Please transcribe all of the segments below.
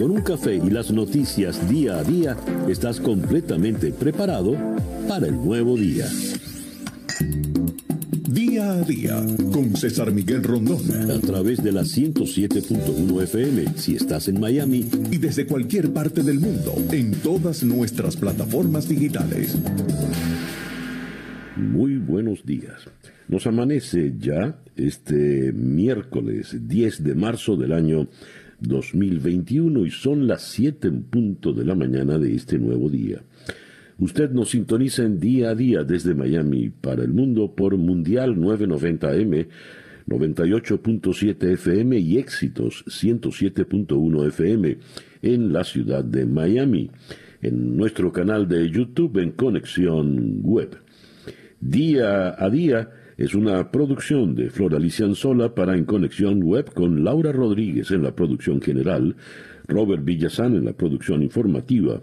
Con un café y las noticias día a día, estás completamente preparado para el nuevo día. Día a día con César Miguel Rondón. A través de la 107.1 FM si estás en Miami. Y desde cualquier parte del mundo en todas nuestras plataformas digitales. Muy buenos días. Nos amanece ya este miércoles 10 de marzo del año 2021 y son las 7 en punto de la mañana de este nuevo día. Usted nos sintoniza en día a día desde Miami para el mundo por Mundial 990M, 98.7 FM y Éxitos 107.1 FM en la ciudad de Miami, en nuestro canal de YouTube en Conexión Web. Día a día es una producción de Flor Alicia para En Conexión Web con Laura Rodríguez en la producción general, Robert Villazán en la producción informativa,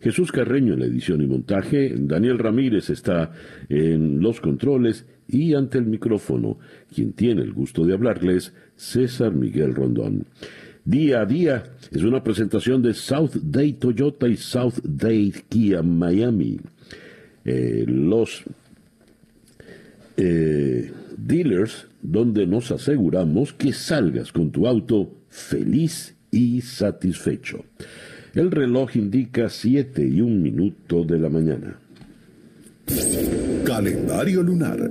Jesús Carreño en la edición y montaje, Daniel Ramírez está en los controles y ante el micrófono, quien tiene el gusto de hablarles, César Miguel Rondón. Día a día es una presentación de South Day Toyota y South Day Kia Miami. Eh, los eh, dealers donde nos aseguramos que salgas con tu auto feliz y satisfecho. El reloj indica 7 y un minuto de la mañana. Calendario lunar.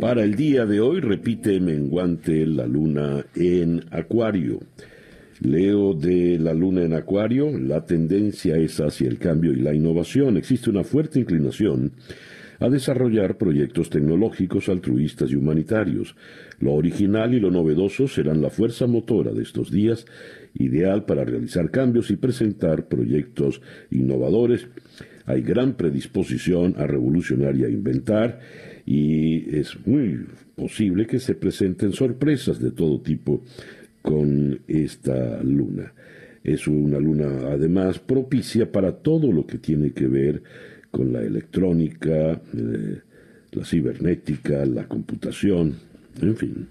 Para el día de hoy repite menguante la luna en Acuario. Leo de la luna en Acuario, la tendencia es hacia el cambio y la innovación. Existe una fuerte inclinación a desarrollar proyectos tecnológicos altruistas y humanitarios. Lo original y lo novedoso serán la fuerza motora de estos días, ideal para realizar cambios y presentar proyectos innovadores. Hay gran predisposición a revolucionar y a inventar y es muy posible que se presenten sorpresas de todo tipo con esta luna. Es una luna además propicia para todo lo que tiene que ver con la electrónica, eh, la cibernética, la computación, en fin.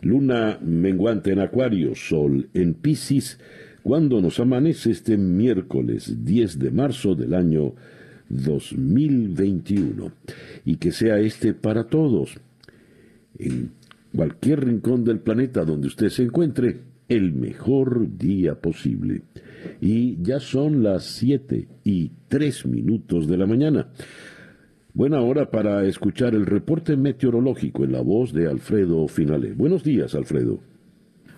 Luna menguante en Acuario, Sol en Pisces, cuando nos amanece este miércoles 10 de marzo del año 2021. Y que sea este para todos, en cualquier rincón del planeta donde usted se encuentre, el mejor día posible y ya son las 7 y 3 minutos de la mañana. Buena hora para escuchar el reporte meteorológico en la voz de Alfredo Finale. Buenos días, Alfredo.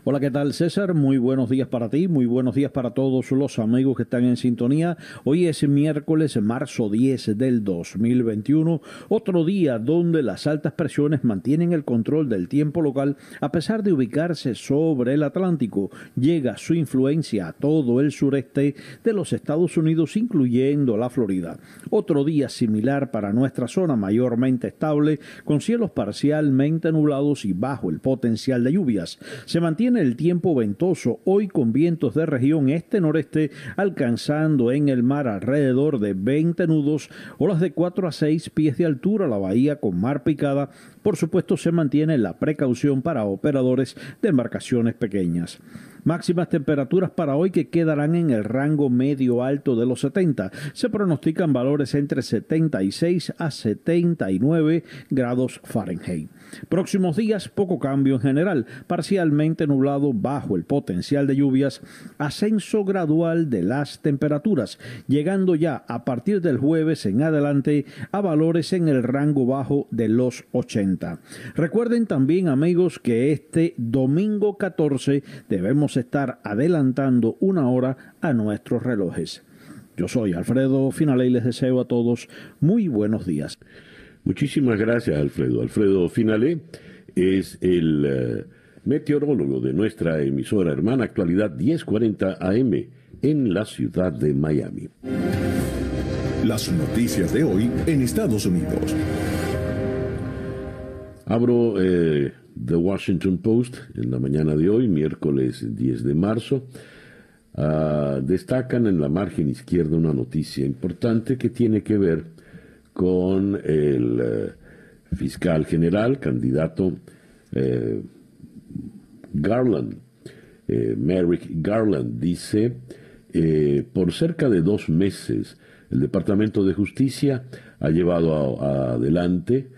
Hola, ¿qué tal César? Muy buenos días para ti, muy buenos días para todos los amigos que están en sintonía. Hoy es miércoles, marzo 10 del 2021, otro día donde las altas presiones mantienen el control del tiempo local a pesar de ubicarse sobre el Atlántico. Llega su influencia a todo el sureste de los Estados Unidos, incluyendo la Florida. Otro día similar para nuestra zona mayormente estable, con cielos parcialmente nublados y bajo el potencial de lluvias. Se mantiene el tiempo ventoso, hoy con vientos de región este-noreste alcanzando en el mar alrededor de 20 nudos, olas de 4 a 6 pies de altura, la bahía con mar picada. Por supuesto, se mantiene la precaución para operadores de embarcaciones pequeñas. Máximas temperaturas para hoy que quedarán en el rango medio alto de los 70. Se pronostican valores entre 76 a 79 grados Fahrenheit. Próximos días, poco cambio en general, parcialmente nublado bajo el potencial de lluvias, ascenso gradual de las temperaturas, llegando ya a partir del jueves en adelante a valores en el rango bajo de los 80. Recuerden también amigos que este domingo 14 debemos estar adelantando una hora a nuestros relojes. Yo soy Alfredo Finale y les deseo a todos muy buenos días. Muchísimas gracias, Alfredo. Alfredo Finale es el eh, meteorólogo de nuestra emisora hermana Actualidad 1040 AM en la ciudad de Miami. Las noticias de hoy en Estados Unidos. Abro eh, The Washington Post en la mañana de hoy, miércoles 10 de marzo. Ah, destacan en la margen izquierda una noticia importante que tiene que ver con el eh, fiscal general, candidato eh, Garland, Merrick Garland, dice, por cerca de dos meses, el Departamento de Justicia ha llevado adelante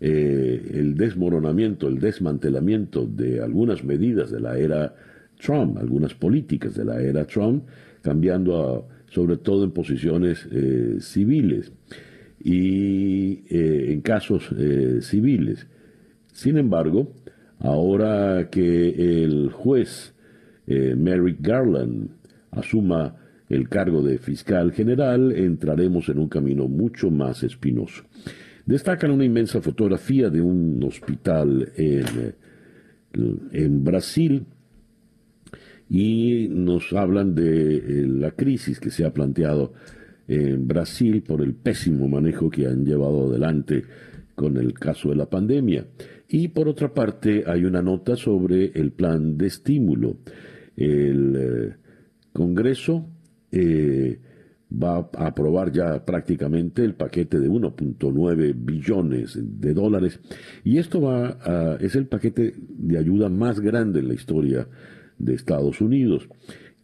el desmoronamiento, el desmantelamiento de algunas medidas de la era Trump, algunas políticas de la era Trump, cambiando sobre todo en posiciones civiles y eh, en casos eh, civiles. Sin embargo, ahora que el juez eh, Merrick Garland asuma el cargo de fiscal general, entraremos en un camino mucho más espinoso. Destacan una inmensa fotografía de un hospital en, en Brasil y nos hablan de la crisis que se ha planteado en Brasil por el pésimo manejo que han llevado adelante con el caso de la pandemia. Y por otra parte, hay una nota sobre el plan de estímulo. El eh, Congreso eh, va a aprobar ya prácticamente el paquete de 1.9 billones de dólares y esto va es el paquete de ayuda más grande en la historia de Estados Unidos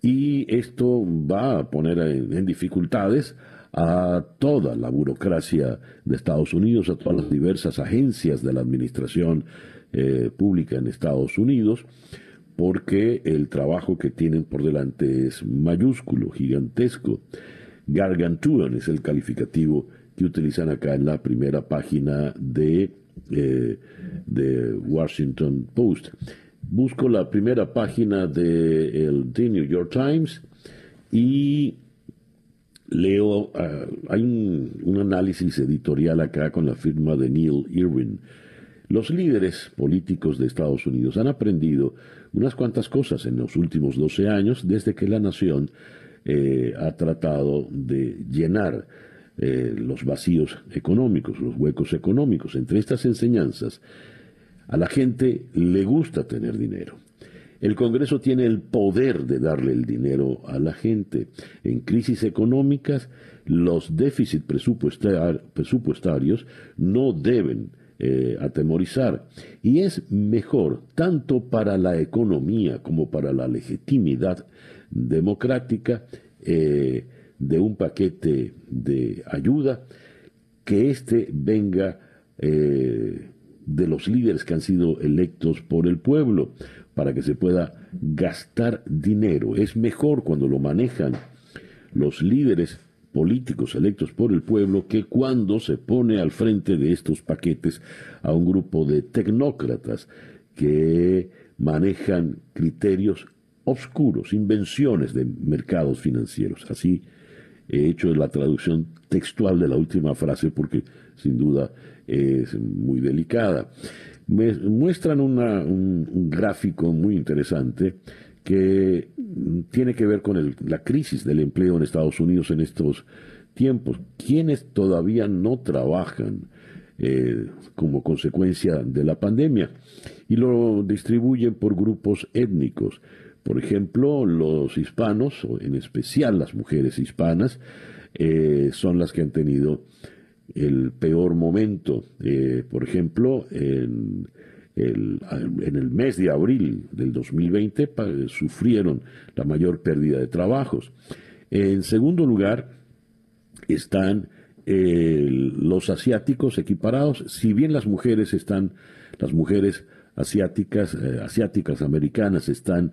y esto va a poner en, dificultades a toda la burocracia de Estados Unidos, a todas las diversas agencias de la administración eh, pública en Estados Unidos, porque el trabajo que tienen por delante es mayúsculo, gigantesco. Gargantuan es el calificativo que utilizan acá en la primera página de, eh, de Washington Post busco la primera página de The New York Times y leo, ah, hay un, análisis editorial acá con la firma de Neil Irwin. Los líderes políticos de Estados Unidos han aprendido unas cuantas cosas en los últimos 12 años desde que la nación eh, ha tratado de llenar eh, los vacíos económicos, los huecos económicos. Entre estas enseñanzas a la gente le gusta tener dinero. El Congreso tiene el poder de darle el dinero a la gente. En crisis económicas, los déficits presupuestarios no deben eh, atemorizar. Y es mejor, tanto para la economía como para la legitimidad democrática, eh, de un paquete de ayuda, que éste venga eh, de los líderes que han sido electos por el pueblo para que se pueda gastar dinero. Es mejor cuando lo manejan los líderes políticos electos por el pueblo que cuando se pone al frente de estos paquetes a un grupo de tecnócratas que manejan criterios oscuros, invenciones de mercados financieros. Así he hecho la traducción textual de la última frase porque sin duda es muy delicada. Me muestran un, gráfico muy interesante que tiene que ver con la crisis del empleo en Estados Unidos en estos tiempos. Quienes todavía no trabajan eh, como consecuencia de la pandemia y lo distribuyen por grupos étnicos. Por ejemplo, los hispanos, o en especial las mujeres hispanas, eh, son las que han tenido el peor momento. Eh, por ejemplo, en el, mes de abril del 2020 sufrieron la mayor pérdida de trabajos. En segundo lugar, están los asiáticos equiparados, si bien las mujeres están, las mujeres asiáticas, eh, asiáticas americanas están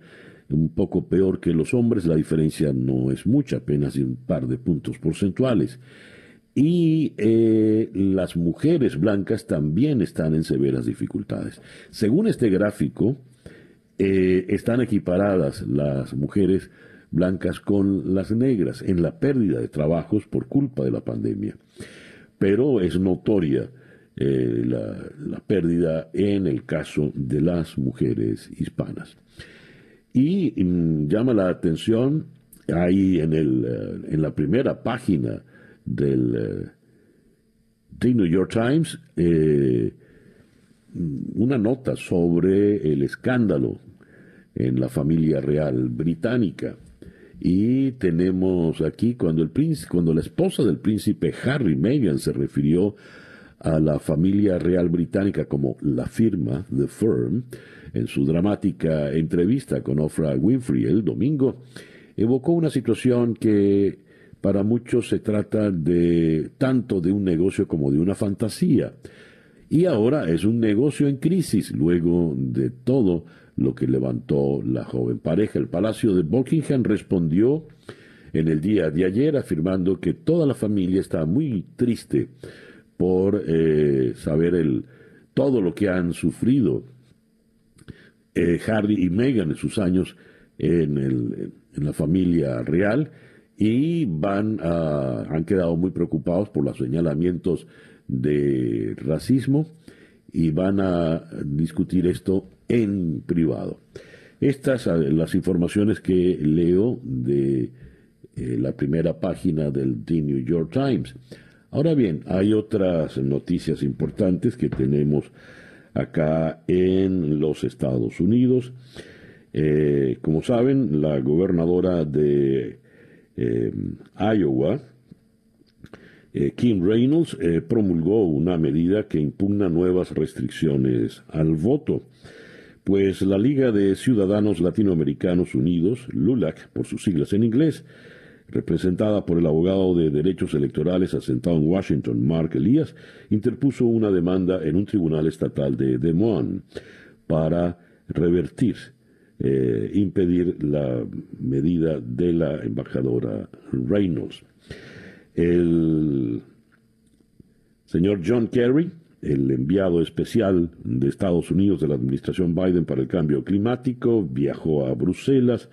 un poco peor que los hombres, la diferencia no es mucha, apenas un par de puntos porcentuales y eh, las mujeres blancas también están en severas dificultades. Según este gráfico, eh, están equiparadas las mujeres blancas con las negras en la pérdida de trabajos por culpa de la pandemia. Pero es notoria eh, la, pérdida en el caso de las mujeres hispanas. Y mm, llama la atención ahí en, el, en la primera página del eh, The New York Times eh, una nota sobre el escándalo en la familia real británica. Y tenemos aquí cuando el príncipe, cuando la esposa del príncipe Harry Meghan se refirió a la familia real británica como la firma, the firm, en su dramática entrevista con Oprah Winfrey el domingo, evocó una situación que para muchos se trata de tanto de un negocio como de una fantasía. Y ahora es un negocio en crisis luego de todo lo que levantó la joven pareja. El Palacio de Buckingham respondió en el día de ayer afirmando que toda la familia está muy triste por eh, saber el, todo lo que han sufrido eh, Harry y Meghan en sus años en, el, en la familia real y van a, han quedado muy preocupados por los señalamientos de racismo y van a discutir esto en privado. Estas las informaciones que leo de eh, la primera página del The New York Times. Ahora bien, hay otras noticias importantes que tenemos acá en los Estados Unidos. Eh, como saben, la gobernadora de eh, Iowa, Kim Reynolds, promulgó una medida que impugna nuevas restricciones al voto. Pues la Liga de Ciudadanos Latinoamericanos Unidos, LULAC por sus siglas en inglés, representada por el abogado de derechos electorales asentado en Washington, Mark Elias, interpuso una demanda en un tribunal estatal de Des Moines para revertir, eh, impedir la medida de la embajadora Reynolds. El señor John Kerry, el enviado especial de Estados Unidos de la administración Biden para el cambio climático, viajó a Bruselas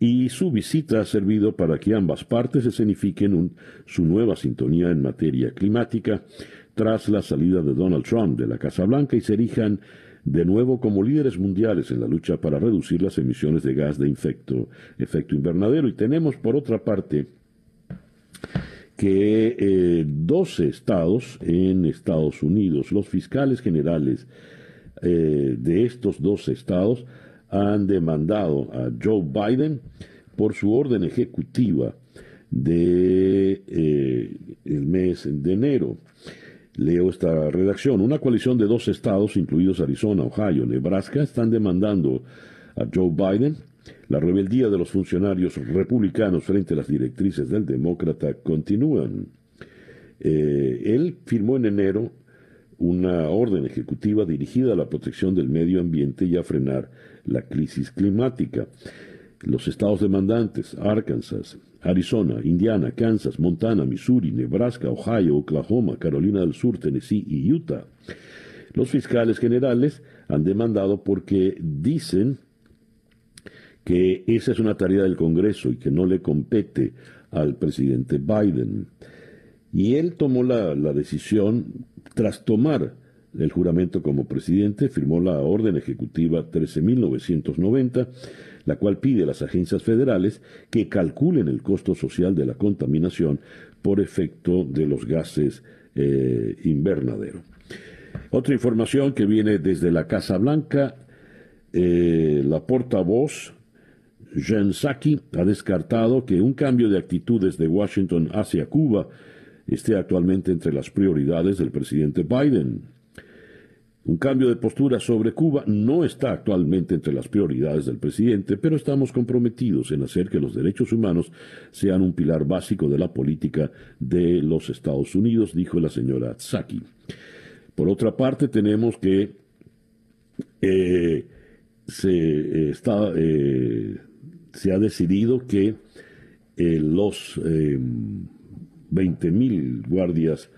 y su visita ha servido para que ambas partes escenifiquen su nueva sintonía en materia climática tras la salida de Donald Trump de la Casa Blanca y se erijan de nuevo como líderes mundiales en la lucha para reducir las emisiones de gas de efecto invernadero. Y tenemos, por otra parte, que eh, 12 estados en Estados Unidos, los fiscales generales eh, de estos 12 estados, han demandado a Joe Biden por su orden ejecutiva de eh, el mes de enero. Leo esta redacción. Una coalición de dos estados, incluidos Arizona, Ohio, Nebraska, están demandando a Joe Biden. La rebeldía de los funcionarios republicanos frente a las directrices del demócrata continúan. Eh, él firmó en enero una orden ejecutiva dirigida a la protección del medio ambiente y a frenar la crisis climática. Los estados demandantes, Arkansas, Arizona, Indiana, Kansas, Montana, Missouri, Nebraska, Ohio, Oklahoma, Carolina del Sur, Tennessee y Utah. Los fiscales generales han demandado porque dicen que esa es una tarea del Congreso y que no le compete al presidente Biden. Y él tomó la, la decisión tras tomar el juramento como presidente, firmó la Orden Ejecutiva 13.990, la cual pide a las agencias federales que calculen el costo social de la contaminación por efecto de los gases eh, invernadero. Otra información que viene desde la Casa Blanca, eh, la portavoz Jen Psaki ha descartado que un cambio de actitudes de Washington hacia Cuba esté actualmente entre las prioridades del presidente Biden. Un cambio de postura sobre Cuba no está actualmente entre las prioridades del presidente, pero estamos comprometidos en hacer que los derechos humanos sean un pilar básico de la política de los Estados Unidos, dijo la señora Tsaki. Por otra parte, tenemos que eh, se, eh, eh, se ha decidido que los 20.000 guardias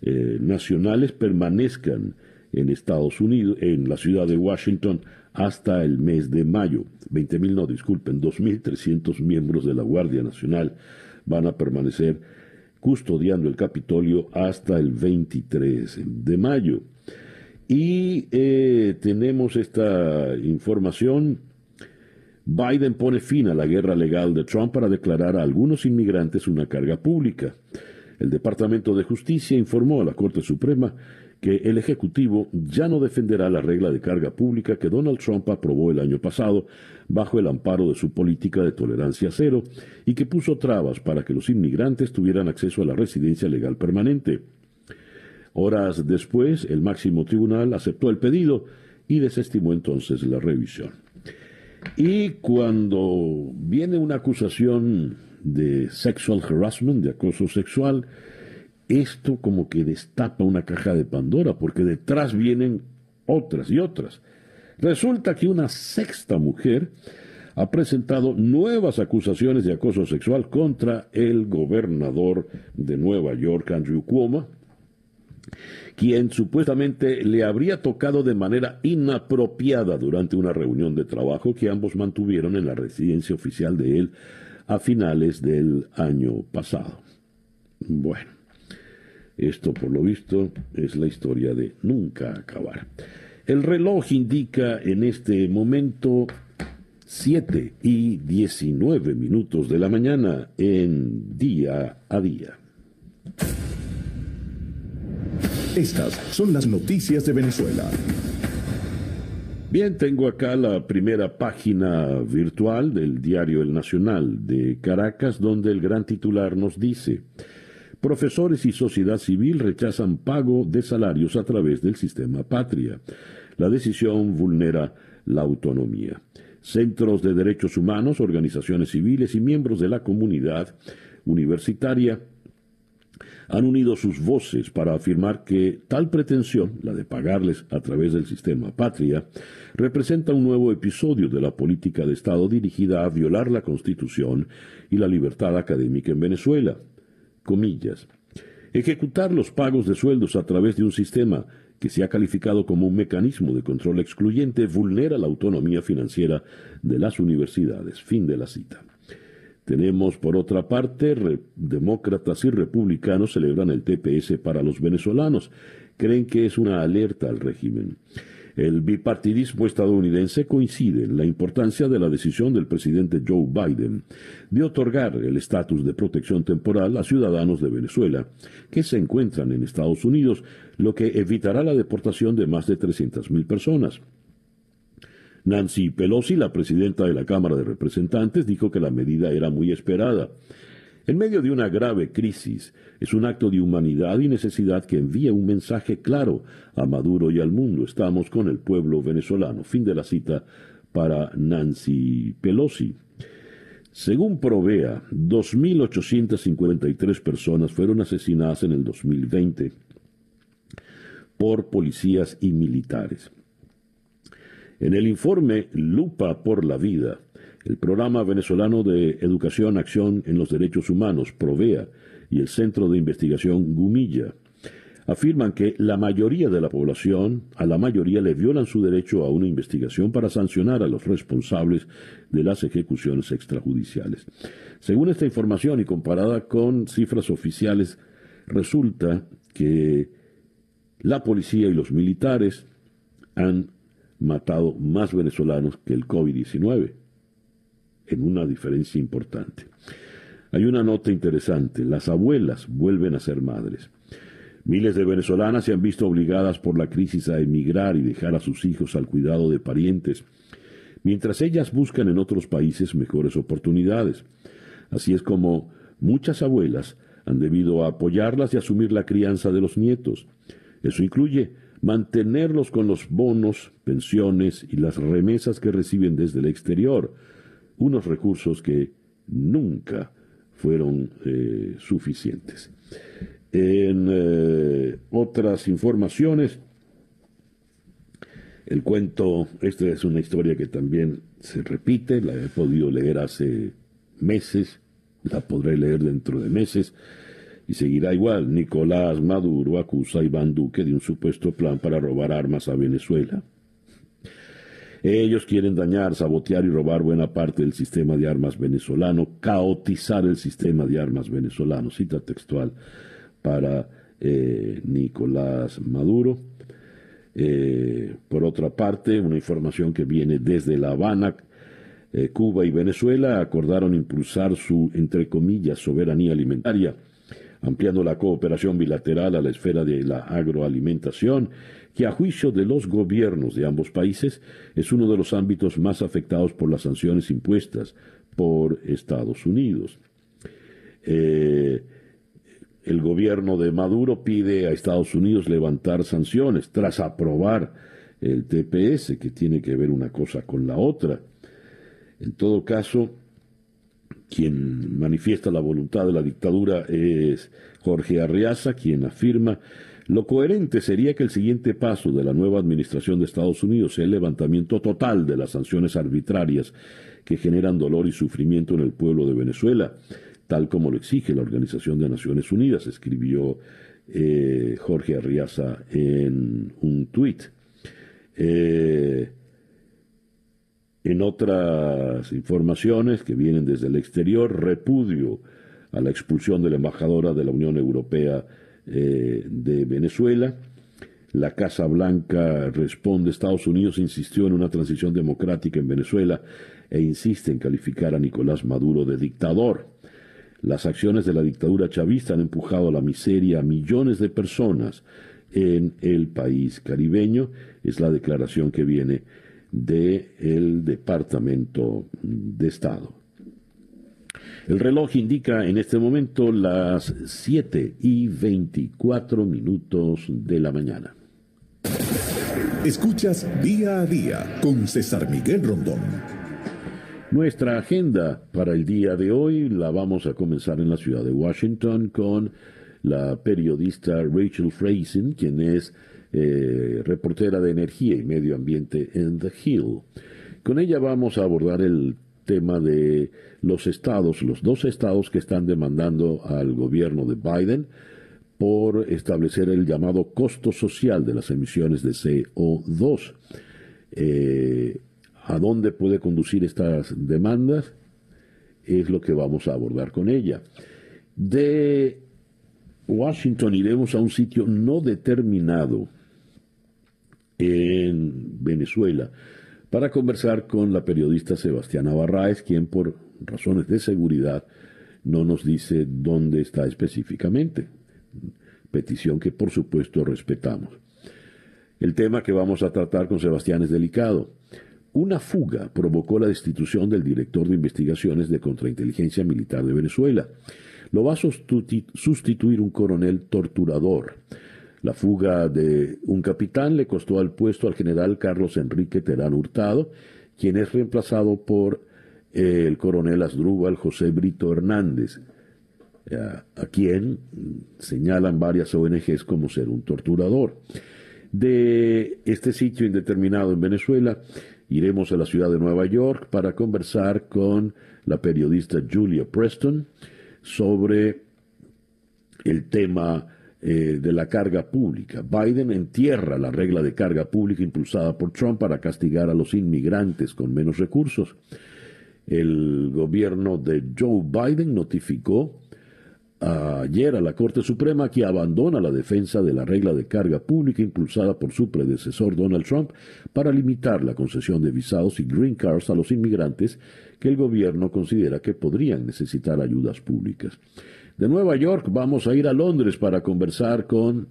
nacionales permanezcan en Estados Unidos, en la ciudad de Washington, hasta el mes de mayo. 20.000, no, disculpen, 2.300 miembros de la Guardia Nacional van a permanecer custodiando el Capitolio hasta el 23 de mayo. Y eh, tenemos esta información. Biden pone fin a la guerra legal de Trump para declarar a algunos inmigrantes una carga pública. El Departamento de Justicia informó a la Corte Suprema que el Ejecutivo ya no defenderá la regla de carga pública que Donald Trump aprobó el año pasado bajo el amparo de su política de tolerancia cero y que puso trabas para que los inmigrantes tuvieran acceso a la residencia legal permanente. Horas después, el máximo tribunal aceptó el pedido y desestimó entonces la revisión. Y cuando viene una acusación de sexual harassment, de acoso sexual, esto como que destapa una caja de Pandora, porque detrás vienen otras y otras. Resulta que una sexta mujer ha presentado nuevas acusaciones de acoso sexual contra el gobernador de Nueva York, Andrew Cuomo, quien supuestamente le habría tocado de manera inapropiada durante una reunión de trabajo que ambos mantuvieron en la residencia oficial de él a finales del año pasado. Bueno, esto por lo visto es la historia de nunca acabar. El reloj indica en este momento 7 y 19 minutos de la mañana en día a día. Estas son las noticias de Venezuela. Bien, tengo acá la primera página virtual del diario El Nacional de Caracas, donde el gran titular nos dice, profesores y sociedad civil rechazan pago de salarios a través del sistema patria. La decisión vulnera la autonomía. Centros de derechos humanos, organizaciones civiles y miembros de la comunidad universitaria han unido sus voces para afirmar que tal pretensión, la de pagarles a través del sistema patria, representa un nuevo episodio de la política de Estado dirigida a violar la Constitución y la libertad académica en Venezuela. Comillas. Ejecutar los pagos de sueldos a través de un sistema que se ha calificado como un mecanismo de control excluyente vulnera la autonomía financiera de las universidades. Fin de la cita. Tenemos, por otra parte, demócratas y republicanos celebran el TPS para los venezolanos. Creen que es una alerta al régimen. El bipartidismo estadounidense coincide en la importancia de la decisión del presidente Joe Biden de otorgar el estatus de protección temporal a ciudadanos de Venezuela que se encuentran en Estados Unidos, lo que evitará la deportación de más de 300.000 personas. Nancy Pelosi, la presidenta de la Cámara de Representantes, dijo que la medida era muy esperada. En medio de una grave crisis, es un acto de humanidad y necesidad que envía un mensaje claro a Maduro y al mundo. Estamos con el pueblo venezolano. Fin de la cita para Nancy Pelosi. Según Provea, 2.853 personas fueron asesinadas en el 2020 por policías y militares. En el informe Lupa por la Vida, el programa venezolano de educación, acción en los derechos humanos, Provea, y el Centro de Investigación Gumilla, afirman que la mayoría de la población, a la mayoría le violan su derecho a una investigación para sancionar a los responsables de las ejecuciones extrajudiciales. Según esta información y comparada con cifras oficiales, resulta que la policía y los militares han matado más venezolanos que el COVID-19, en una diferencia importante. Hay una nota interesante, las abuelas vuelven a ser madres. Miles de venezolanas se han visto obligadas por la crisis a emigrar y dejar a sus hijos al cuidado de parientes, mientras ellas buscan en otros países mejores oportunidades. Así es como muchas abuelas han debido apoyarlas y asumir la crianza de los nietos. Eso incluye mantenerlos con los bonos, pensiones y las remesas que reciben desde el exterior, unos recursos que nunca fueron eh, suficientes. En eh, otras informaciones, el cuento, esta es una historia que también se repite, la he podido leer hace meses, la podré leer dentro de meses, y seguirá igual. Nicolás Maduro acusa a Iván Duque de un supuesto plan para robar armas a Venezuela. Ellos quieren dañar, sabotear y robar buena parte del sistema de armas venezolano, caotizar el sistema de armas venezolano. Cita textual para eh, Nicolás Maduro. Eh, por otra parte, una información que viene desde La Habana, eh, Cuba y Venezuela acordaron impulsar su, entre comillas, soberanía alimentaria ampliando la cooperación bilateral a la esfera de la agroalimentación, que a juicio de los gobiernos de ambos países es uno de los ámbitos más afectados por las sanciones impuestas por Estados Unidos. Eh, el gobierno de Maduro pide a Estados Unidos levantar sanciones tras aprobar el TPS, que tiene que ver una cosa con la otra. En todo caso, quien manifiesta la voluntad de la dictadura es Jorge Arriaza, quien afirma lo coherente sería que el siguiente paso de la nueva administración de Estados Unidos sea el levantamiento total de las sanciones arbitrarias que generan dolor y sufrimiento en el pueblo de Venezuela, tal como lo exige la Organización de Naciones Unidas, escribió eh, Jorge Arriaza en un tuit. Eh, en otras informaciones que vienen desde el exterior, repudio a la expulsión de la embajadora de la Unión Europea eh, de Venezuela. La Casa Blanca responde, Estados Unidos insistió en una transición democrática en Venezuela e insiste en calificar a Nicolás Maduro de dictador. Las acciones de la dictadura chavista han empujado a la miseria a millones de personas en el país caribeño. Es la declaración que viene del Departamento de Estado. El reloj indica en este momento las 7 y 24 minutos de la mañana. Escuchas día a día con César Miguel Rondón. Nuestra agenda para el día de hoy la vamos a comenzar en la ciudad de Washington con la periodista Rachel Frazen, quien es eh, reportera de energía y medio ambiente en The Hill. Con ella vamos a abordar el tema de los estados, los dos estados que están demandando al gobierno de Biden por establecer el llamado costo social de las emisiones de CO2. Eh, a dónde puede conducir estas demandas, es lo que vamos a abordar con ella. De Washington iremos a un sitio no determinado en Venezuela para conversar con la periodista Sebastiana Barraez, quien por razones de seguridad no nos dice dónde está específicamente. Petición que por supuesto respetamos. El tema que vamos a tratar con Sebastián es delicado. Una fuga provocó la destitución del director de investigaciones de contrainteligencia militar de Venezuela. Lo va a sustituir un coronel torturador. La fuga de un capitán le costó al puesto al general Carlos Enrique Terán Hurtado, quien es reemplazado por eh, el coronel Asdrúbal José Brito Hernández, eh, a quien señalan varias ONGs como ser un torturador. De este sitio indeterminado en Venezuela, Iremos a la ciudad de Nueva York para conversar con la periodista Julia Preston sobre el tema eh, de la carga pública. Biden entierra la regla de carga pública impulsada por Trump para castigar a los inmigrantes con menos recursos. El gobierno de Joe Biden notificó ayer a la Corte Suprema que abandona la defensa de la regla de carga pública impulsada por su predecesor Donald Trump para limitar la concesión de visados y green cards a los inmigrantes que el gobierno considera que podrían necesitar ayudas públicas. De Nueva York vamos a ir a Londres para conversar con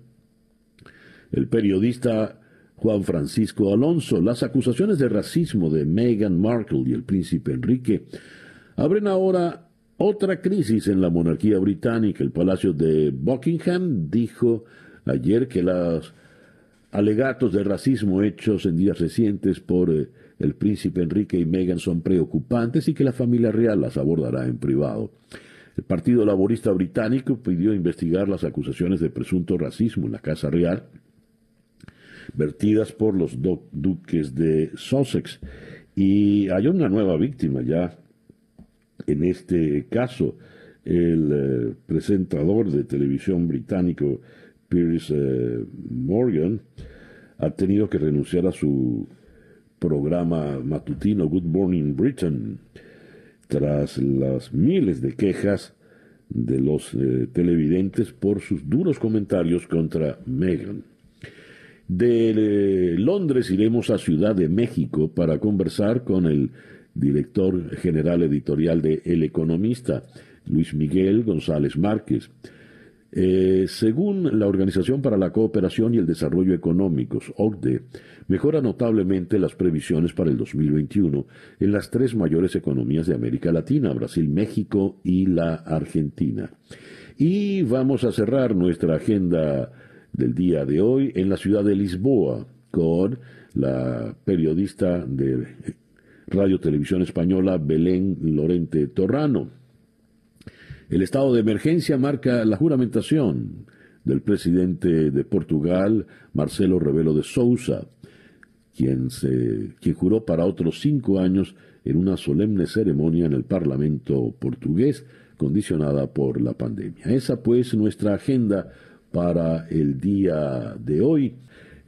el periodista Juan Francisco Alonso. Las acusaciones de racismo de Meghan Markle y el príncipe Enrique abren ahora otra crisis en la monarquía británica. El Palacio de Buckingham dijo ayer que los alegatos de racismo hechos en días recientes por eh, el príncipe Enrique y Meghan son preocupantes y que la familia real las abordará en privado. El Partido Laborista Británico pidió investigar las acusaciones de presunto racismo en la Casa Real, vertidas por los duques de Sussex. Y hay una nueva víctima ya en este caso, el eh, presentador de televisión británico Piers eh, Morgan ha tenido que renunciar a su programa matutino Good Morning Britain tras las miles de quejas de los eh, televidentes por sus duros comentarios contra Meghan. De Londres iremos a Ciudad de México para conversar con el director general editorial de El Economista, Luis Miguel González Márquez. Eh, según la Organización para la Cooperación y el Desarrollo Económicos, OCDE, mejora notablemente las previsiones para el 2021 en las tres mayores economías de América Latina, Brasil, México y la Argentina. Y vamos a cerrar nuestra agenda del día de hoy en la ciudad de Lisboa, con la periodista de Radio Televisión Española Belén Lorente Torrano. El estado de emergencia marca la juramentación del presidente de Portugal, Marcelo Rebelo de Sousa, quien, se, quien juró para otros cinco años en una solemne ceremonia en el Parlamento portugués, condicionada por la pandemia. Esa pues nuestra agenda para el día de hoy.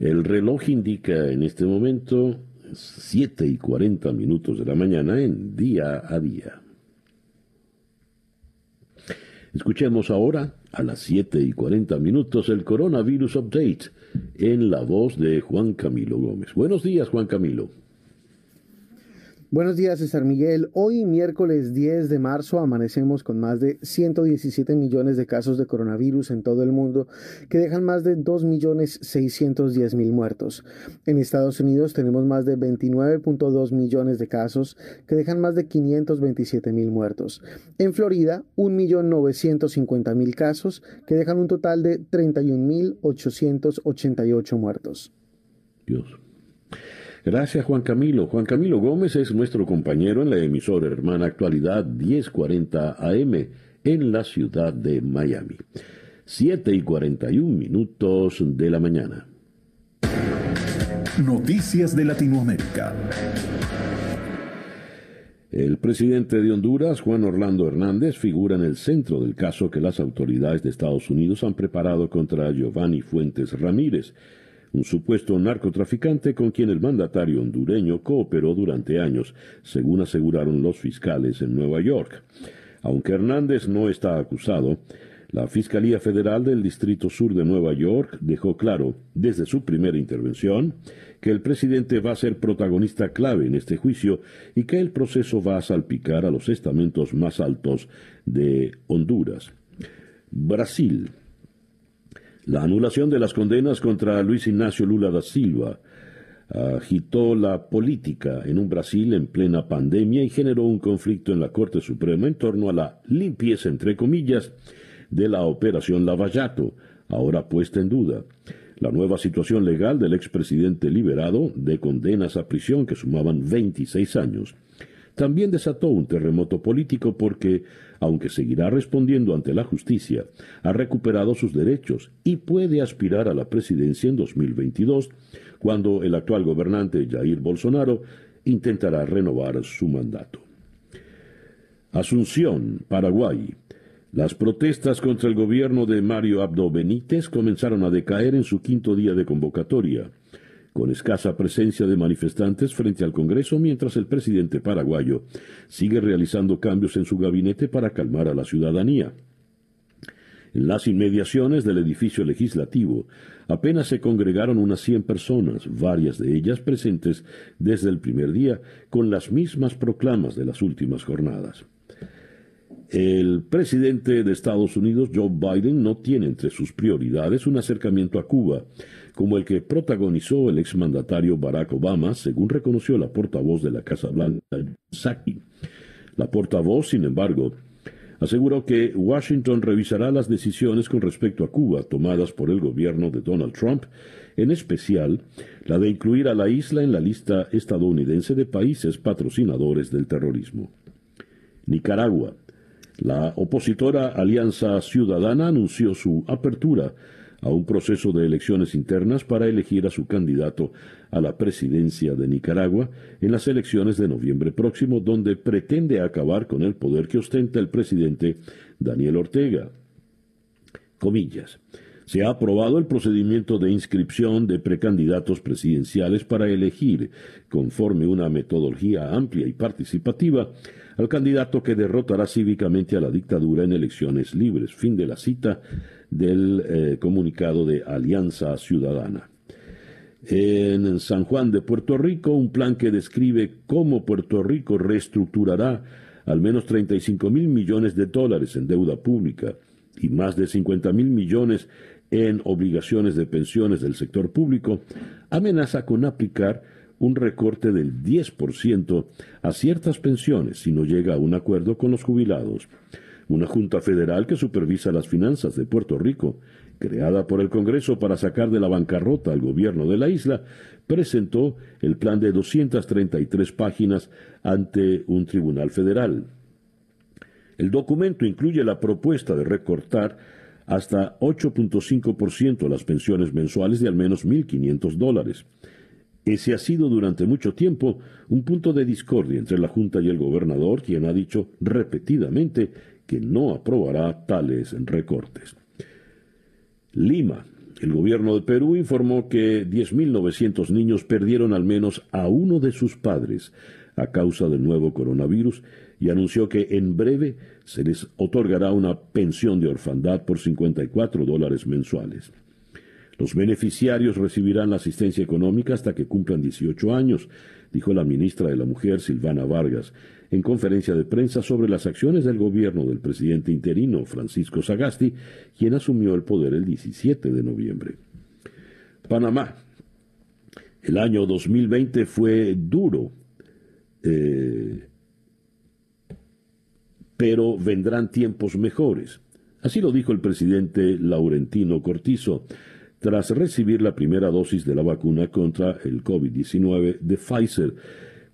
El reloj indica en este momento 7 y 40 minutos de la mañana en día a día. Escuchemos ahora a las 7 y 40 minutos el Coronavirus Update en la voz de Juan Camilo Gómez. Buenos días, Juan Camilo. Buenos días, César Miguel. Hoy, miércoles 10 de marzo, amanecemos con más de 117 millones de casos de coronavirus en todo el mundo, que dejan más de 2.610.000 muertos. En Estados Unidos tenemos más de 29.2 millones de casos, que dejan más de 527.000 muertos. En Florida, 1.950.000 casos, que dejan un total de 31.888 muertos. Dios. Gracias Juan Camilo. Juan Camilo Gómez es nuestro compañero en la emisora hermana Actualidad 1040 AM en la ciudad de Miami. 7 y 41 minutos de la mañana. Noticias de Latinoamérica. El presidente de Honduras, Juan Orlando Hernández, figura en el centro del caso que las autoridades de Estados Unidos han preparado contra Giovanni Fuentes Ramírez un supuesto narcotraficante con quien el mandatario hondureño cooperó durante años, según aseguraron los fiscales en Nueva York. Aunque Hernández no está acusado, la Fiscalía Federal del Distrito Sur de Nueva York dejó claro, desde su primera intervención, que el presidente va a ser protagonista clave en este juicio y que el proceso va a salpicar a los estamentos más altos de Honduras. Brasil. La anulación de las condenas contra Luis Ignacio Lula da Silva agitó la política en un Brasil en plena pandemia y generó un conflicto en la Corte Suprema en torno a la limpieza, entre comillas, de la operación Lavallato, ahora puesta en duda. La nueva situación legal del expresidente liberado de condenas a prisión que sumaban 26 años también desató un terremoto político porque, aunque seguirá respondiendo ante la justicia, ha recuperado sus derechos y puede aspirar a la presidencia en 2022, cuando el actual gobernante Jair Bolsonaro intentará renovar su mandato. Asunción, Paraguay. Las protestas contra el gobierno de Mario Abdo Benítez comenzaron a decaer en su quinto día de convocatoria con escasa presencia de manifestantes frente al Congreso mientras el presidente paraguayo sigue realizando cambios en su gabinete para calmar a la ciudadanía. En las inmediaciones del edificio legislativo apenas se congregaron unas 100 personas, varias de ellas presentes desde el primer día, con las mismas proclamas de las últimas jornadas. El presidente de Estados Unidos, Joe Biden, no tiene entre sus prioridades un acercamiento a Cuba, como el que protagonizó el exmandatario Barack Obama, según reconoció la portavoz de la Casa Blanca, Saki. La portavoz, sin embargo, aseguró que Washington revisará las decisiones con respecto a Cuba tomadas por el gobierno de Donald Trump, en especial la de incluir a la isla en la lista estadounidense de países patrocinadores del terrorismo. Nicaragua. La opositora Alianza Ciudadana anunció su apertura a un proceso de elecciones internas para elegir a su candidato a la presidencia de Nicaragua en las elecciones de noviembre próximo, donde pretende acabar con el poder que ostenta el presidente Daniel Ortega. Comillas. Se ha aprobado el procedimiento de inscripción de precandidatos presidenciales para elegir, conforme una metodología amplia y participativa, al candidato que derrotará cívicamente a la dictadura en elecciones libres. Fin de la cita del eh, comunicado de Alianza Ciudadana. En San Juan de Puerto Rico, un plan que describe cómo Puerto Rico reestructurará al menos 35 mil millones de dólares en deuda pública y más de 50 mil millones en obligaciones de pensiones del sector público, amenaza con aplicar un recorte del 10% a ciertas pensiones si no llega a un acuerdo con los jubilados. Una Junta Federal que supervisa las finanzas de Puerto Rico creada por el Congreso para sacar de la bancarrota al gobierno de la isla, presentó el plan de 233 páginas ante un tribunal federal. El documento incluye la propuesta de recortar hasta 8.5% las pensiones mensuales de al menos 1.500 dólares. Ese ha sido durante mucho tiempo un punto de discordia entre la Junta y el gobernador, quien ha dicho repetidamente que no aprobará tales recortes. Lima. El gobierno de Perú informó que 10.900 niños perdieron al menos a uno de sus padres a causa del nuevo coronavirus y anunció que en breve se les otorgará una pensión de orfandad por 54 dólares mensuales. Los beneficiarios recibirán la asistencia económica hasta que cumplan 18 años, dijo la ministra de la Mujer, Silvana Vargas, en conferencia de prensa sobre las acciones del gobierno del presidente interino, Francisco Sagasti, quien asumió el poder el 17 de noviembre. Panamá. El año 2020 fue duro eh, pero vendrán tiempos mejores. Así lo dijo el presidente Laurentino Cortizo tras recibir la primera dosis de la vacuna contra el COVID-19 de Pfizer,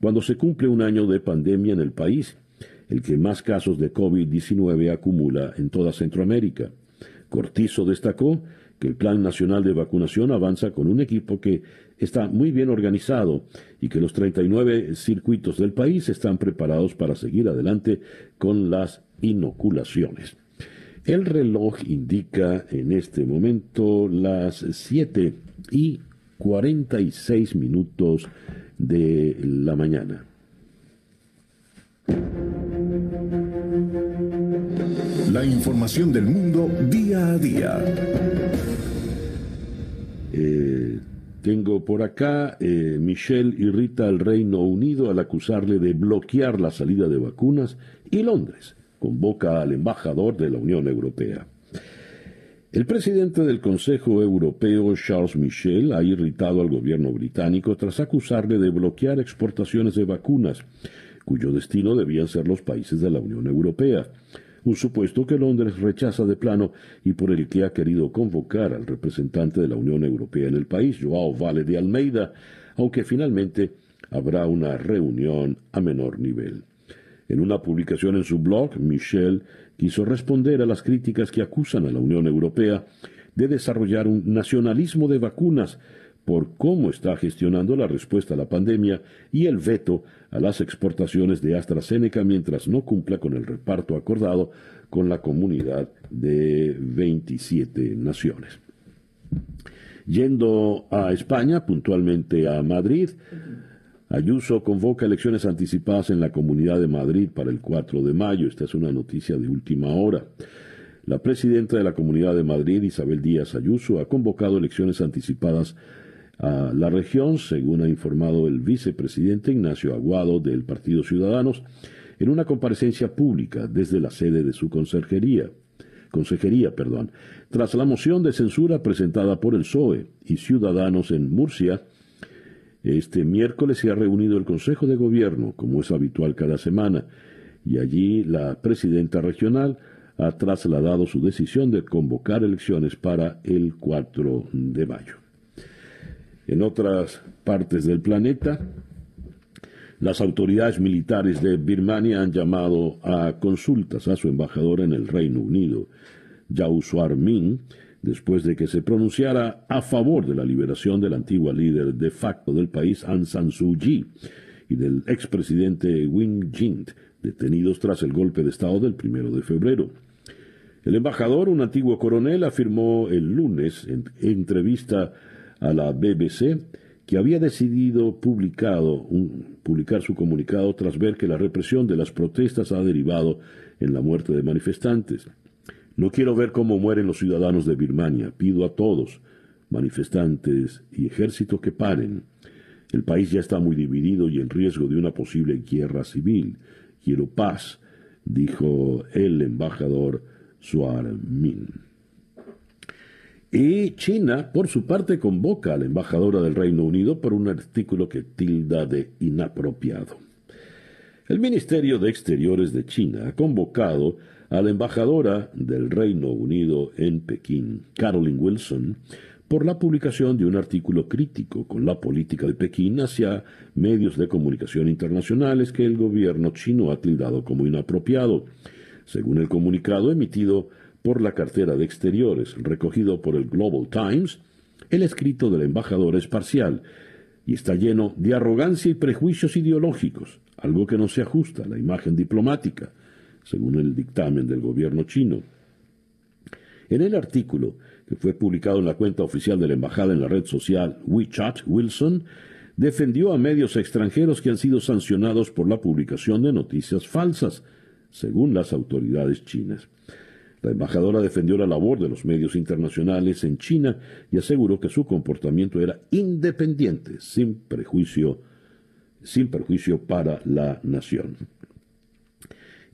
cuando se cumple un año de pandemia en el país, el que más casos de COVID-19 acumula en toda Centroamérica. Cortizo destacó que el Plan Nacional de Vacunación avanza con un equipo que está muy bien organizado y que los 39 circuitos del país están preparados para seguir adelante con las inoculaciones. El reloj indica en este momento las 7 y 46 minutos de la mañana. La información del mundo día a día. Eh, tengo por acá, eh, Michelle irrita al Reino Unido al acusarle de bloquear la salida de vacunas y Londres convoca al embajador de la Unión Europea. El presidente del Consejo Europeo, Charles Michel, ha irritado al gobierno británico tras acusarle de bloquear exportaciones de vacunas, cuyo destino debían ser los países de la Unión Europea un supuesto que Londres rechaza de plano y por el que ha querido convocar al representante de la Unión Europea en el país, Joao Vale de Almeida, aunque finalmente habrá una reunión a menor nivel. En una publicación en su blog, Michel quiso responder a las críticas que acusan a la Unión Europea de desarrollar un nacionalismo de vacunas por cómo está gestionando la respuesta a la pandemia y el veto a las exportaciones de AstraZeneca mientras no cumpla con el reparto acordado con la comunidad de 27 naciones. Yendo a España, puntualmente a Madrid, Ayuso convoca elecciones anticipadas en la Comunidad de Madrid para el 4 de mayo. Esta es una noticia de última hora. La presidenta de la Comunidad de Madrid, Isabel Díaz Ayuso, ha convocado elecciones anticipadas a la región, según ha informado el vicepresidente Ignacio Aguado del Partido Ciudadanos, en una comparecencia pública desde la sede de su consejería. Consejería, perdón, tras la moción de censura presentada por el PSOE y Ciudadanos en Murcia, este miércoles se ha reunido el Consejo de Gobierno, como es habitual cada semana, y allí la presidenta regional ha trasladado su decisión de convocar elecciones para el 4 de mayo. En otras partes del planeta, las autoridades militares de Birmania han llamado a consultas a su embajador en el Reino Unido, Yau Suar Min, después de que se pronunciara a favor de la liberación del antiguo líder de facto del país, Aung San Suu Kyi, y del expresidente Win Jint, detenidos tras el golpe de Estado del primero de febrero. El embajador, un antiguo coronel, afirmó el lunes en entrevista a la BBC que había decidido publicar su comunicado tras ver que la represión de las protestas ha derivado en la muerte de manifestantes. No quiero ver cómo mueren los ciudadanos de Birmania. Pido a todos, manifestantes y ejército, que paren. El país ya está muy dividido y en riesgo de una posible guerra civil. Quiero paz, dijo el embajador Suar Min. Y China, por su parte, convoca a la embajadora del Reino Unido por un artículo que tilda de inapropiado. El Ministerio de Exteriores de China ha convocado a la embajadora del Reino Unido en Pekín, Caroline Wilson, por la publicación de un artículo crítico con la política de Pekín hacia medios de comunicación internacionales que el gobierno chino ha tildado como inapropiado. Según el comunicado emitido por la cartera de Exteriores, recogido por el Global Times, el escrito del embajador es parcial y está lleno de arrogancia y prejuicios ideológicos, algo que no se ajusta a la imagen diplomática, según el dictamen del gobierno chino. En el artículo, que fue publicado en la cuenta oficial de la embajada en la red social WeChat, Wilson defendió a medios extranjeros que han sido sancionados por la publicación de noticias falsas, según las autoridades chinas. La embajadora defendió la labor de los medios internacionales en China y aseguró que su comportamiento era independiente, sin prejuicio, sin perjuicio para la nación.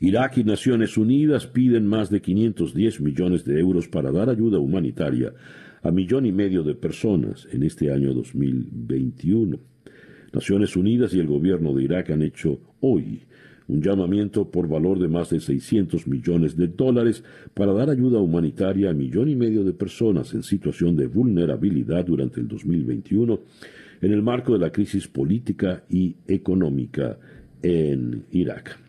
Irak y Naciones Unidas piden más de 510 millones de euros para dar ayuda humanitaria a millón y medio de personas en este año 2021. Naciones Unidas y el gobierno de Irak han hecho hoy un llamamiento por valor de más de 600 millones de dólares para dar ayuda humanitaria a millón y medio de personas en situación de vulnerabilidad durante el 2021 en el marco de la crisis política y económica en Irak.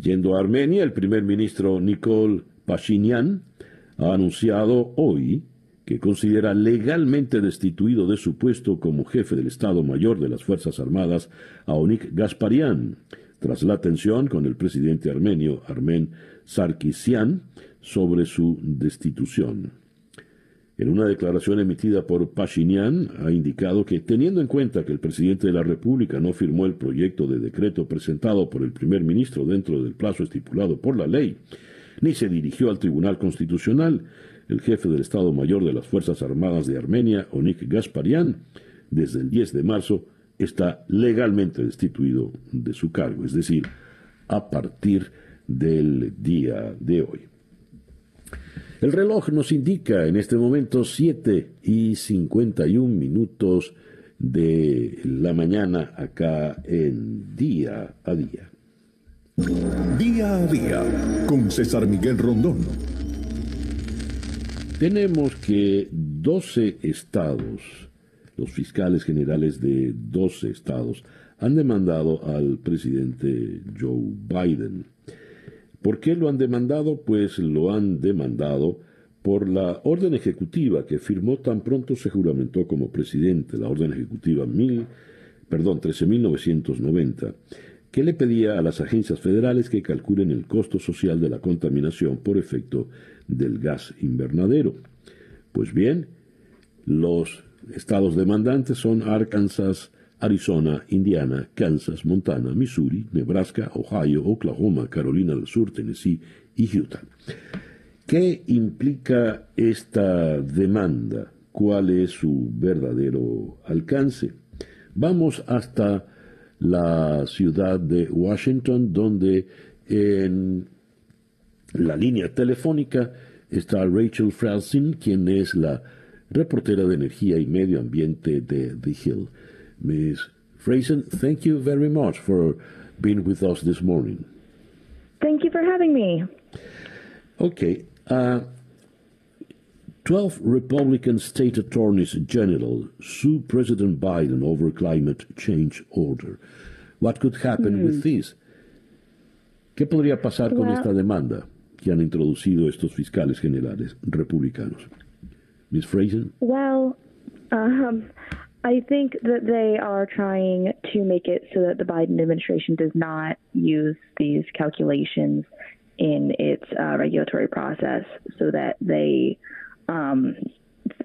Yendo a Armenia, el primer ministro Nikol Pashinyan ha anunciado hoy que considera legalmente destituido de su puesto como jefe del Estado Mayor de las Fuerzas Armadas a Onik Gasparian, tras la tensión con el presidente armenio Armen Sarkisian sobre su destitución. En una declaración emitida por Pashinyan, ha indicado que, teniendo en cuenta que el presidente de la República no firmó el proyecto de decreto presentado por el primer ministro dentro del plazo estipulado por la ley, ni se dirigió al Tribunal Constitucional, el jefe del Estado Mayor de las Fuerzas Armadas de Armenia, Onik Gasparian, desde el 10 de marzo, está legalmente destituido de su cargo, es decir, a partir del día de hoy. El reloj nos indica en este momento 7 y 51 minutos de la mañana acá en Día a Día. Día a Día con César Miguel Rondón. Tenemos que 12 estados, los fiscales generales de 12 estados, han demandado al presidente Joe Biden ¿Por qué lo han demandado? Pues lo han demandado por la orden ejecutiva que firmó tan pronto se juramentó como presidente, la orden ejecutiva mil, perdón, 13.990, que le pedía a las agencias federales que calculen el costo social de la contaminación por efecto del gas invernadero. Pues bien, los estados demandantes son Arkansas, Arizona, Indiana, Kansas, Montana, Missouri, Nebraska, Ohio, Oklahoma, Carolina del Sur, Tennessee y Utah. ¿Qué implica esta demanda? ¿Cuál es su verdadero alcance? Vamos hasta la ciudad de Washington, donde en la línea telefónica está Rachel Fralsin, quien es la reportera de energía y medio ambiente de The Hill. Ms. Frazen, thank you very much for being with us this morning. Thank you for having me. Okay. Uh, 12 Republican state attorneys general sue President Biden over climate change order. What could happen mm. with this? ¿Qué podría pasar well, con esta demanda que han introducido estos fiscales generales republicanos? Ms. Frazen? Well, um, I think that they are trying to make it so that the Biden administration does not use these calculations in its uh, regulatory process, so that they um,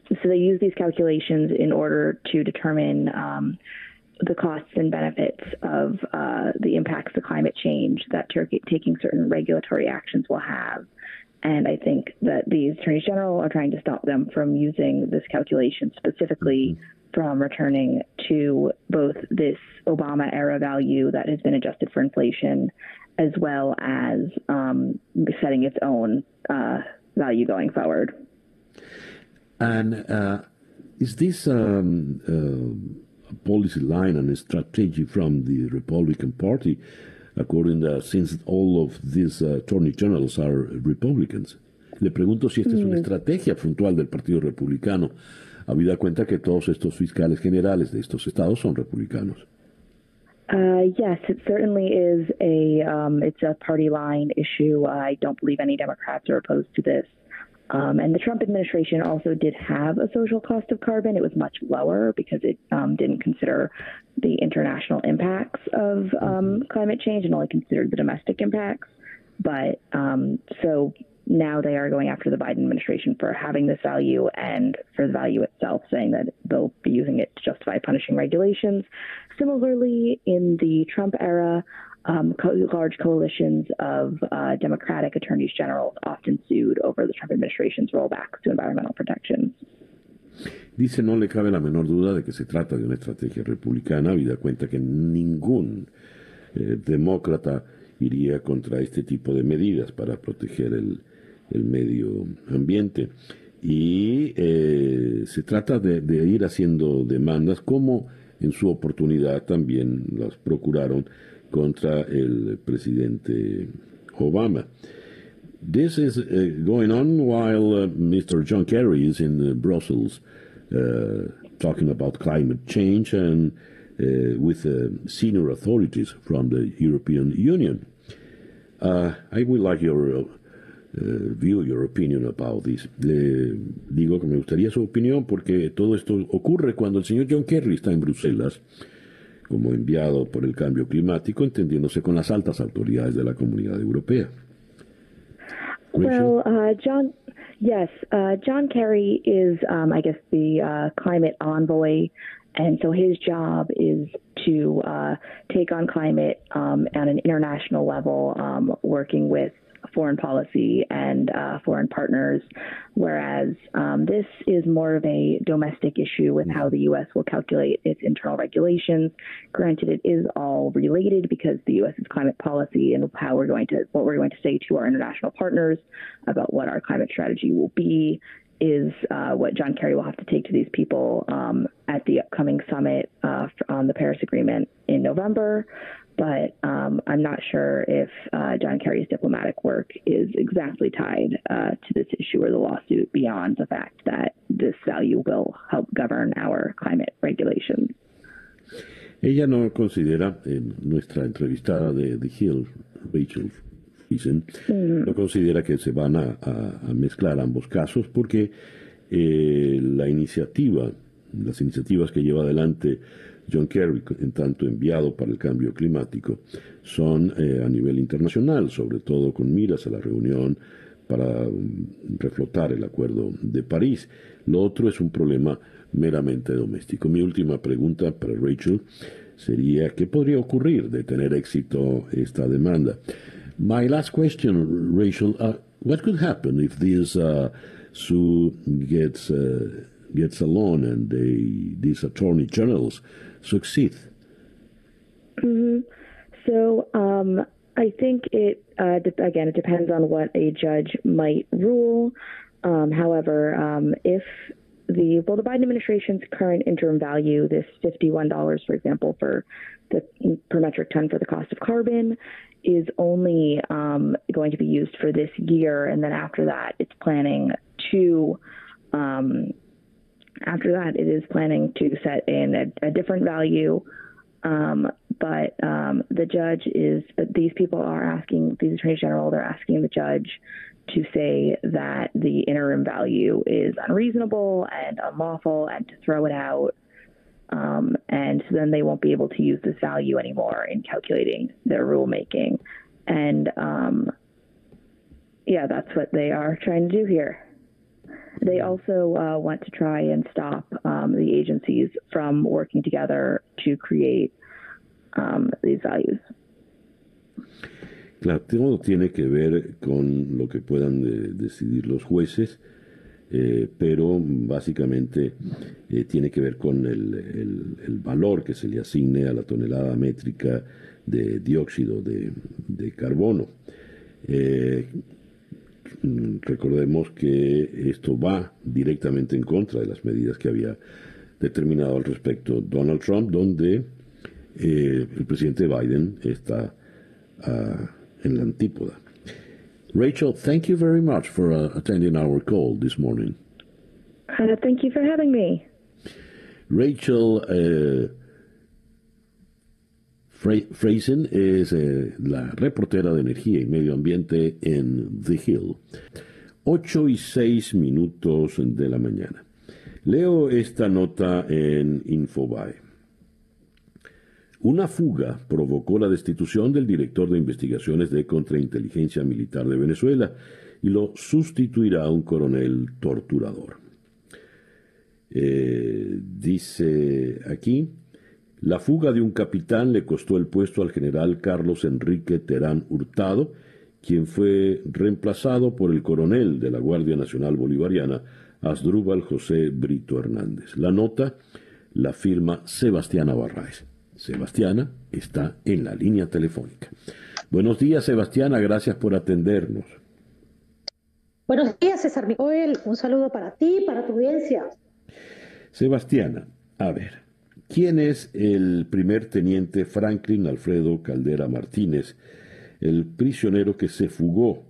so they use these calculations in order to determine um, the costs and benefits of uh, the impacts of climate change that taking certain regulatory actions will have. And I think that the attorneys general are trying to stop them from using this calculation specifically mm-hmm from returning to both this Obama era value that has been adjusted for inflation, as well as um, setting its own uh, value going forward. And uh, is this um, uh, policy line and a strategy from the Republican Party, according to, since all of these uh, attorney generals are Republicans. Le pregunto si esta es una estrategia puntual del Partido Republicano, habida cuenta que todos estos fiscales generales de estos estados son republicanos. Uh, yes, it certainly is a um, it's a party line issue. I don't believe any Democrats are opposed to this. Um, and the Trump administration also did have a social cost of carbon. It was much lower because it um, didn't consider the international impacts of um, mm-hmm. climate change and only considered the domestic impacts. But um, so now they are going after the Biden administration for having this value and for the value itself, saying that they'll be using it to justify punishing regulations. Similarly, in the Trump era, um, co- large coalitions of uh, Democratic attorneys general often sued over the Trump administration's rollbacks to environmental protections. Dice, no le cabe la menor duda de que se trata de una estrategia republicana, habida cuenta que ningún eh, demócrata iría contra este tipo de medidas para proteger el, el medio ambiente. Y eh, se trata de, ir haciendo demandas como en su oportunidad también las procuraron contra el presidente Obama. This is uh, going on while uh, Mr. John Kerry is in uh, Brussels uh, talking about climate change and uh, with uh, senior authorities from the European Union. I would like your view, your opinion about this. Le digo que me gustaría su opinión porque todo esto ocurre cuando el señor John Kerry está en Bruselas como enviado por el cambio climático, entendiéndose con las altas autoridades de la comunidad europea. Well, uh, John, yes, uh, John Kerry is, um, I guess, the uh, climate envoy, and so his job is to uh, take on climate um, at an international level, um, working with foreign policy and uh, foreign partners, whereas um, this is more of a domestic issue with how the U.S. will calculate its internal regulations. Granted, it is all related because the U.S.'s climate policy and how we're going to what we're going to say to our international partners about what our climate strategy will be is uh, what John Kerry will have to take to these people um, at the upcoming summit uh, on the Paris Agreement in November but um, I'm not sure if uh, John Kerry's diplomatic work is exactly tied uh, to this issue or the lawsuit beyond the fact that this value will help govern our climate regulations. Ella no considera, en nuestra entrevistada de The Hill, Rachel Friesen, mm. no considera que se van a, a, a mezclar ambos casos porque eh, la iniciativa, las iniciativas que lleva adelante John Kerry, en tanto enviado para el cambio climático, son eh, a nivel internacional, sobre todo con miras a la reunión para mm, reflotar el Acuerdo de París. Lo otro es un problema meramente doméstico. Mi última pregunta para Rachel sería, ¿qué podría ocurrir de tener éxito esta demanda? My last question, Rachel, uh, what could happen if this uh, suit gets, uh, gets along and they, these attorney generals succeed? Mm-hmm. So um, I think it uh, de- again it depends on what a judge might rule. Um, however, um, if the well, the Biden administration's current interim value, this fifty-one dollars, for example, for the per metric ton for the cost of carbon, is only um, going to be used for this year, and then after that, it's planning to um, after that, it is planning to set in a, a different value. Um, but um, the judge is, these people are asking, these attorneys general, they're asking the judge to say that the interim value is unreasonable and unlawful and to throw it out. Um, and so then they won't be able to use this value anymore in calculating their rulemaking. And um, yeah, that's what they are trying to do here. They also uh, want to try and stop um, the agencies from working together to create um, these values. Claro, todo tiene que ver con lo que puedan de, decidir los jueces, eh, pero básicamente eh, tiene que ver con el, el, el, valor que se le asigne a la tonelada métrica de dióxido de, de carbono. Eh, recordemos que esto va directamente en contra de las medidas que había determinado al respecto Donald Trump, donde eh, el presidente Biden está uh, en la antípoda. Rachel, thank you very much for uh, attending our call this morning. Uh, thank you for having me. Rachel Frazen es eh, la reportera de energía y medio ambiente en The Hill. 8 y 6 minutos de la mañana. Leo esta nota en Infobae. Una fuga provocó la destitución del director de investigaciones de contrainteligencia militar de Venezuela y lo sustituirá un coronel torturador. Eh, dice aquí, la fuga de un capitán le costó el puesto al general Carlos Enrique Terán Hurtado, quien fue reemplazado por el coronel de la Guardia Nacional Bolivariana, Asdrúbal José Brito Hernández. La nota la firma Sebastiana Barraez. Sebastiana está en la línea telefónica. Buenos días, Sebastiana, gracias por atendernos. Buenos días, César Miguel. Un saludo para ti, para tu audiencia. Sebastiana, a ver, ¿quién es el primer teniente Franklin Alfredo Caldera Martínez, el prisionero que se fugó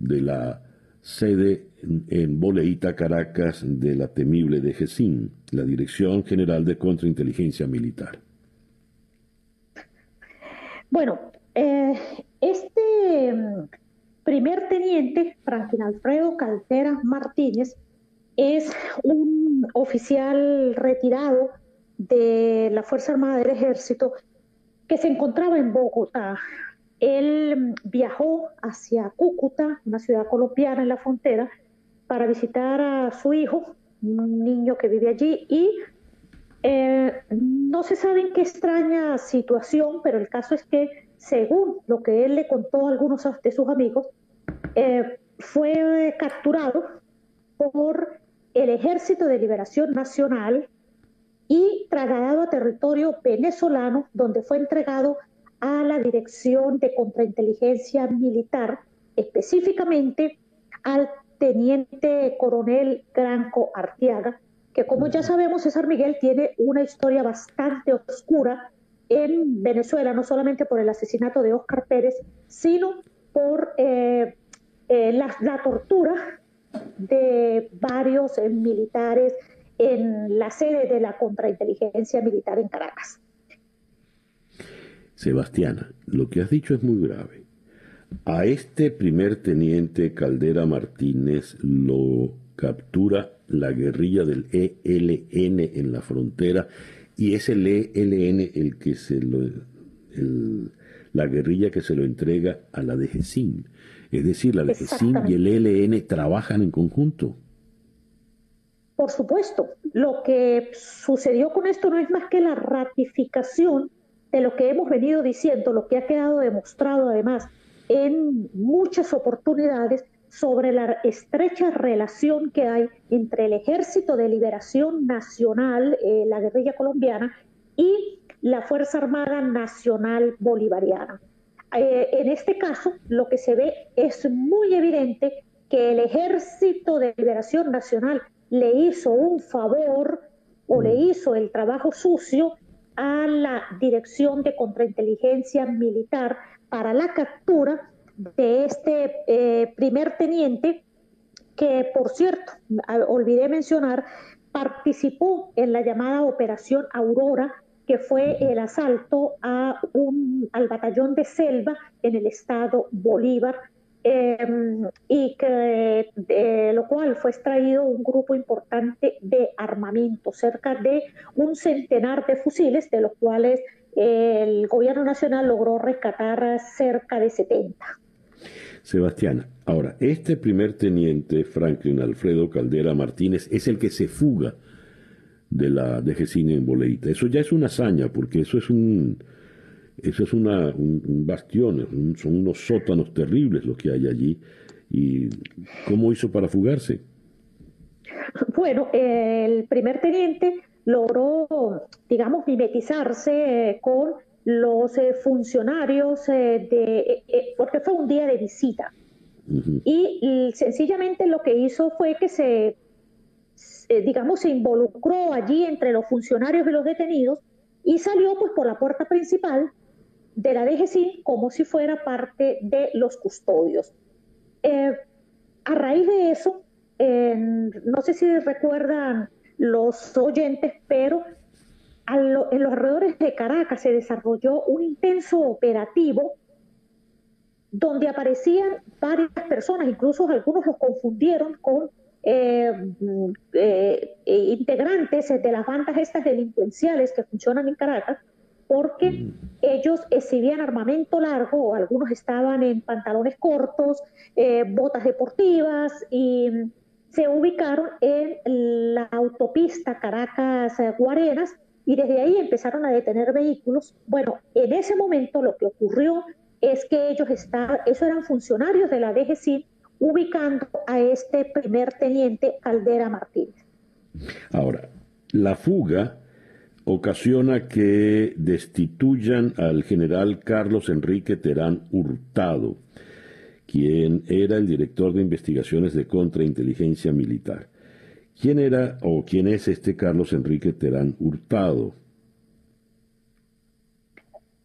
de la sede en Boleíta, Caracas, de la temible DGCIN, la Dirección General de Contrainteligencia Militar? Bueno, eh, este mm, primer teniente, Franklin Alfredo Caldera Martínez, es un oficial retirado de la Fuerza Armada del Ejército que se encontraba en Bogotá. Él viajó hacia Cúcuta, una ciudad colombiana en la frontera, para visitar a su hijo, un niño que vive allí, y eh, no se sabe en qué extraña situación, pero el caso es que, según lo que él le contó a algunos de sus amigos, eh, fue capturado por el Ejército de Liberación Nacional y trasladado a territorio venezolano, donde fue entregado a la Dirección de Contrainteligencia Militar, específicamente al teniente coronel Granco Artiaga, que como ya sabemos, César Miguel tiene una historia bastante oscura en Venezuela, no solamente por el asesinato de Óscar Pérez, sino por eh, eh, la, tortura de varios eh, militares en la sede de la contrainteligencia militar en Caracas. Sebastiana, lo que has dicho es muy grave. A este primer teniente Caldera Martínez lo captura la guerrilla del ELN en la frontera y es el ELN el que se lo, la guerrilla que se lo entrega a la DGCIN. Es decir, la DGCIN y el ELN trabajan en conjunto. Por supuesto, lo que sucedió con esto no es más que la ratificación de lo que hemos venido diciendo, lo que ha quedado demostrado además en muchas oportunidades sobre la estrecha relación que hay entre el Ejército de Liberación Nacional, eh, la guerrilla colombiana, y la Fuerza Armada Nacional Bolivariana. Eh, en este caso, lo que se ve es muy evidente que el Ejército de Liberación Nacional le hizo un favor o le mm. hizo el trabajo sucio a la Dirección de Contrainteligencia Militar para la captura de este eh, primer teniente que, por cierto, olvidé mencionar, participó en la llamada Operación Aurora que fue el asalto a un, al batallón de selva en el estado Bolívar, em, y que de lo cual fue extraído un grupo importante de armamento, cerca de un centenar de fusiles, de los cuales el gobierno nacional logró rescatar cerca de 70. Sebastián, ahora, este primer teniente, Franklin Alfredo Caldera Martínez, es el que se fuga de la DGCINE en Boleita. Eso ya es una hazaña, porque eso es un, eso es una, un, bastión, son unos sótanos terribles los que hay allí. ¿Y cómo hizo para fugarse? Bueno, el primer teniente logró, digamos, mimetizarse con los eh, funcionarios eh, de, eh, porque fue un día de visita. y sencillamente lo que hizo fue que se digamos, se involucró allí entre los funcionarios y los detenidos y salió pues por la puerta principal de la DGC como si fuera parte de los custodios. Eh, a raíz de eso, no sé si recuerdan los oyentes, pero en los alrededores de Caracas se desarrolló un intenso operativo donde aparecían varias personas, incluso algunos los confundieron con eh, eh, integrantes de las bandas estas delincuenciales que funcionan en Caracas, porque mm. ellos exhibían armamento largo, algunos estaban en pantalones cortos, eh, botas deportivas y se ubicaron en la autopista Caracas-Guarenas y desde ahí empezaron a detener vehículos. Bueno, en ese momento lo que ocurrió es que ellos estaban, esos eran funcionarios de la DGC ubicando a este primer teniente Caldera Martínez. Ahora, la fuga ocasiona que destituyan al general Carlos Enrique Terán Hurtado, quien era el director de investigaciones de contrainteligencia militar. ¿Quién era o quién es este Carlos Enrique Terán Hurtado?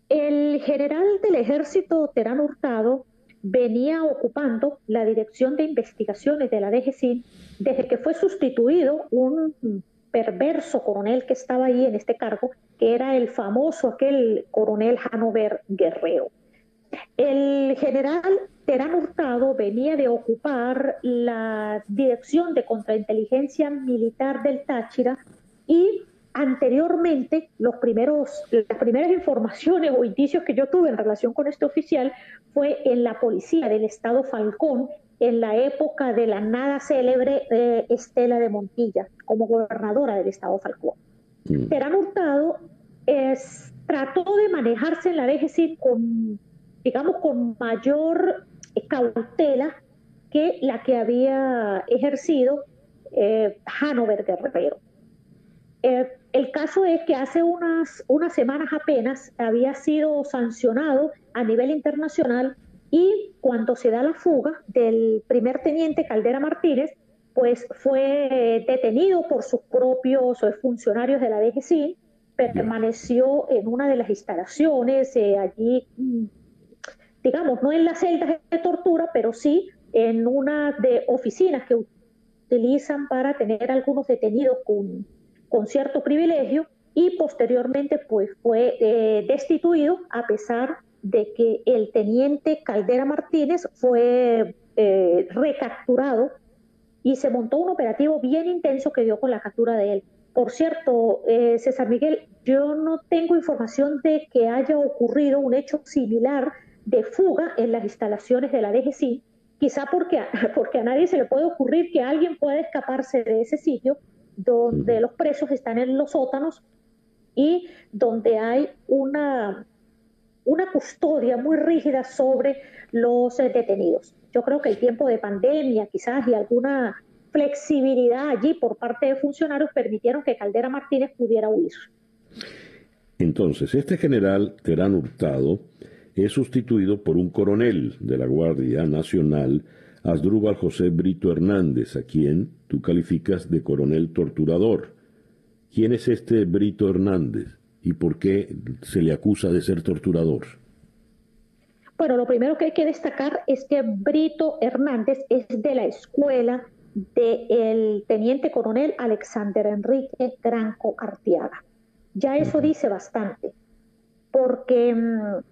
El general del ejército Terán Hurtado venía ocupando la dirección de investigaciones de la DGCIN desde que fue sustituido un perverso coronel que estaba ahí en este cargo, que era el famoso aquel coronel Hanover Guerrero. El general Terán Hurtado venía de ocupar la dirección de contrainteligencia militar del Táchira y anteriormente los primeros, las primeras informaciones o indicios que yo tuve en relación con este oficial fue en la policía del estado Falcón, en la época de la nada célebre eh, Estela de Montilla como gobernadora del estado Falcón. Mm. Terán Hurtado es, trató de manejarse en la DGC con, digamos, con mayor cautela que la que había ejercido eh, Hanover Guerrero. Eh, el caso es que hace unas, unas semanas apenas había sido sancionado a nivel internacional y cuando se da la fuga del primer teniente Caldera Martínez, pues fue detenido por sus propios eh, funcionarios de la DGC, permaneció en una de las instalaciones eh, allí, digamos, no en las celdas de tortura, pero sí en una de oficinas que utilizan para tener algunos detenidos con, con cierto privilegio y posteriormente pues fue eh, destituido a pesar de que el teniente Caldera Martínez fue eh, recapturado y se montó un operativo bien intenso que dio con la captura de él. Por cierto, eh, César Miguel, yo no tengo información de que haya ocurrido un hecho similar de fuga en las instalaciones de la DGC, quizá porque, porque a nadie se le puede ocurrir que alguien pueda escaparse de ese sitio donde los presos están en los sótanos y donde hay una una custodia muy rígida sobre los eh, detenidos. Yo creo que el tiempo de pandemia quizás y alguna flexibilidad allí por parte de funcionarios permitieron que Caldera Martínez pudiera huir. Entonces, este general Terán Hurtado es sustituido por un coronel de la Guardia Nacional, Asdrúbal José Brito Hernández, a quien tú calificas de coronel torturador. ¿Quién es este Brito Hernández? Y por qué se le acusa de ser torturador? Bueno, lo primero que hay que destacar es que Brito Hernández es de la escuela del teniente coronel Alexander Enrique Granco Artiaga. Ya eso dice bastante, porque mm,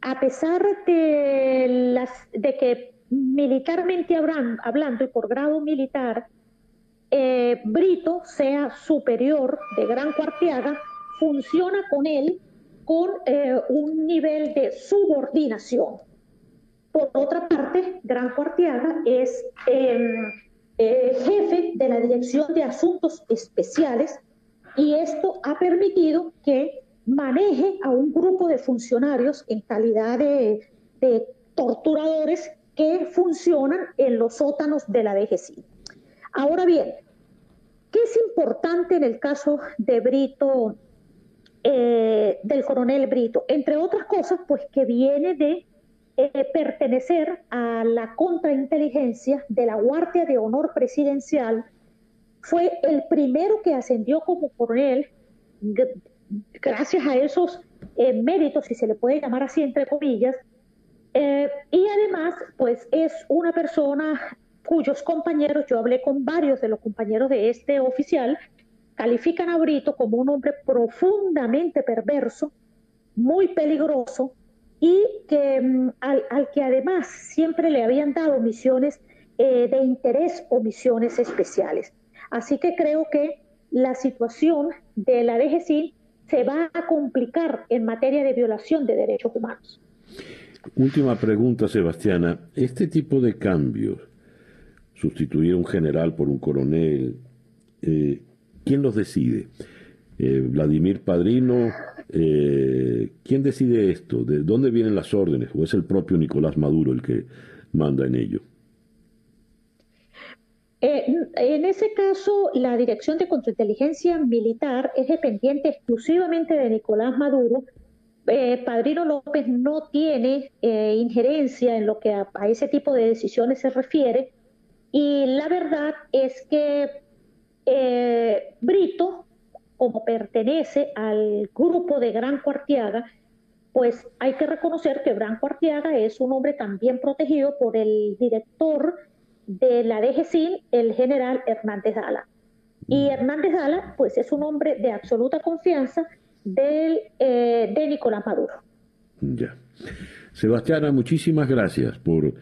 a pesar de, las, de que militarmente hablando y por grado militar, eh, Brito sea superior de Granco Artiaga, funciona con él con eh, un nivel de subordinación. Por otra parte, Gran Arteaga es em, eh, jefe de la Dirección de Asuntos Especiales y esto ha permitido que maneje a un grupo de funcionarios en calidad de, de torturadores que funcionan en los sótanos de la DGC. Ahora bien, ¿qué es importante en el caso de Brito eh, del coronel Brito, entre otras cosas, pues que viene de eh, pertenecer a la contrainteligencia de la Guardia de Honor Presidencial. Fue el primero que ascendió como coronel gracias a esos eh, méritos, si se le puede llamar así entre comillas, y además, pues es una persona cuyos compañeros, yo hablé con varios de los compañeros de este oficial, califican a Brito como un hombre profundamente perverso, muy peligroso y que mm, al, que además siempre le habían dado misiones eh, de interés o misiones especiales. Así que creo que la situación de la DGCIN se va a complicar en materia de violación de derechos humanos. Última pregunta, Sebastiana. Este tipo de cambios, sustituir a un general por un coronel, eh, ¿quién los decide? Eh, Vladimir Padrino, eh, ¿quién decide esto? ¿De dónde vienen las órdenes? ¿O es el propio Nicolás Maduro el que manda en ello? en ese caso, la Dirección de Contrainteligencia Militar es dependiente exclusivamente de Nicolás Maduro, eh, Padrino López no tiene eh, injerencia en lo que a, ese tipo de decisiones se refiere y la verdad es que eh, Brito, como pertenece al grupo de Gran Cuartiaga, pues hay que reconocer que Gran Cuartiaga es un hombre también protegido por el director de la DGCIN, el general Hernández Dala. Y Hernández Dala, pues es un hombre de absoluta confianza del, eh, de Nicolás Maduro. Ya. Sebastiana, muchísimas gracias por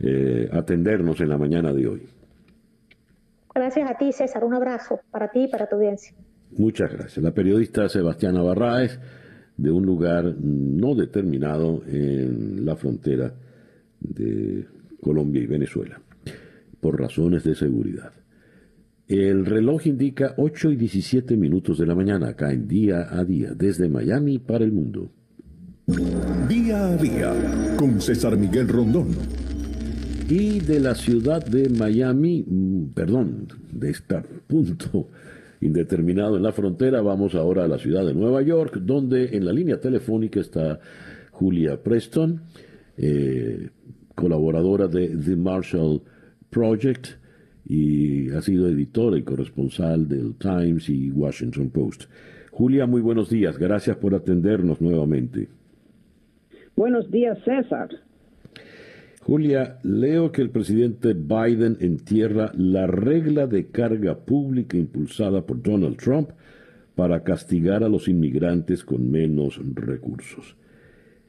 eh, atendernos en la mañana de hoy. Gracias a ti, César. Un abrazo para ti y para tu audiencia. Muchas gracias. La periodista Sebastiana Barraez, de un lugar no determinado en la frontera de Colombia y Venezuela, por razones de seguridad. El reloj indica 8 y 17 minutos de la mañana acá en Día a Día, desde Miami para el mundo. Día a Día, con César Miguel Rondón. Y de la ciudad de Miami, mm, perdón, de este punto indeterminado en la frontera, vamos ahora a la ciudad de Nueva York, donde en la línea telefónica está Julia Preston, eh, colaboradora de The Marshall Project y ha sido editora y corresponsal del Times y Washington Post. Julia, muy buenos días. Gracias por atendernos nuevamente. Buenos días, César. Julia, leo que el presidente Biden entierra la regla de carga pública impulsada por Donald Trump para castigar a los inmigrantes con menos recursos.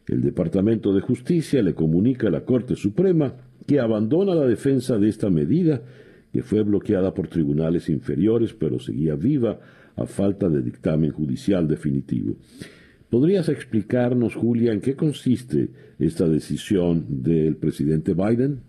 El Departamento de Justicia le comunica a la Corte Suprema que abandona la defensa de esta medida que fue bloqueada por tribunales inferiores, pero seguía viva a falta de dictamen judicial definitivo. ¿Podrías explicarnos, Julia, en qué consiste esta decisión del presidente Biden?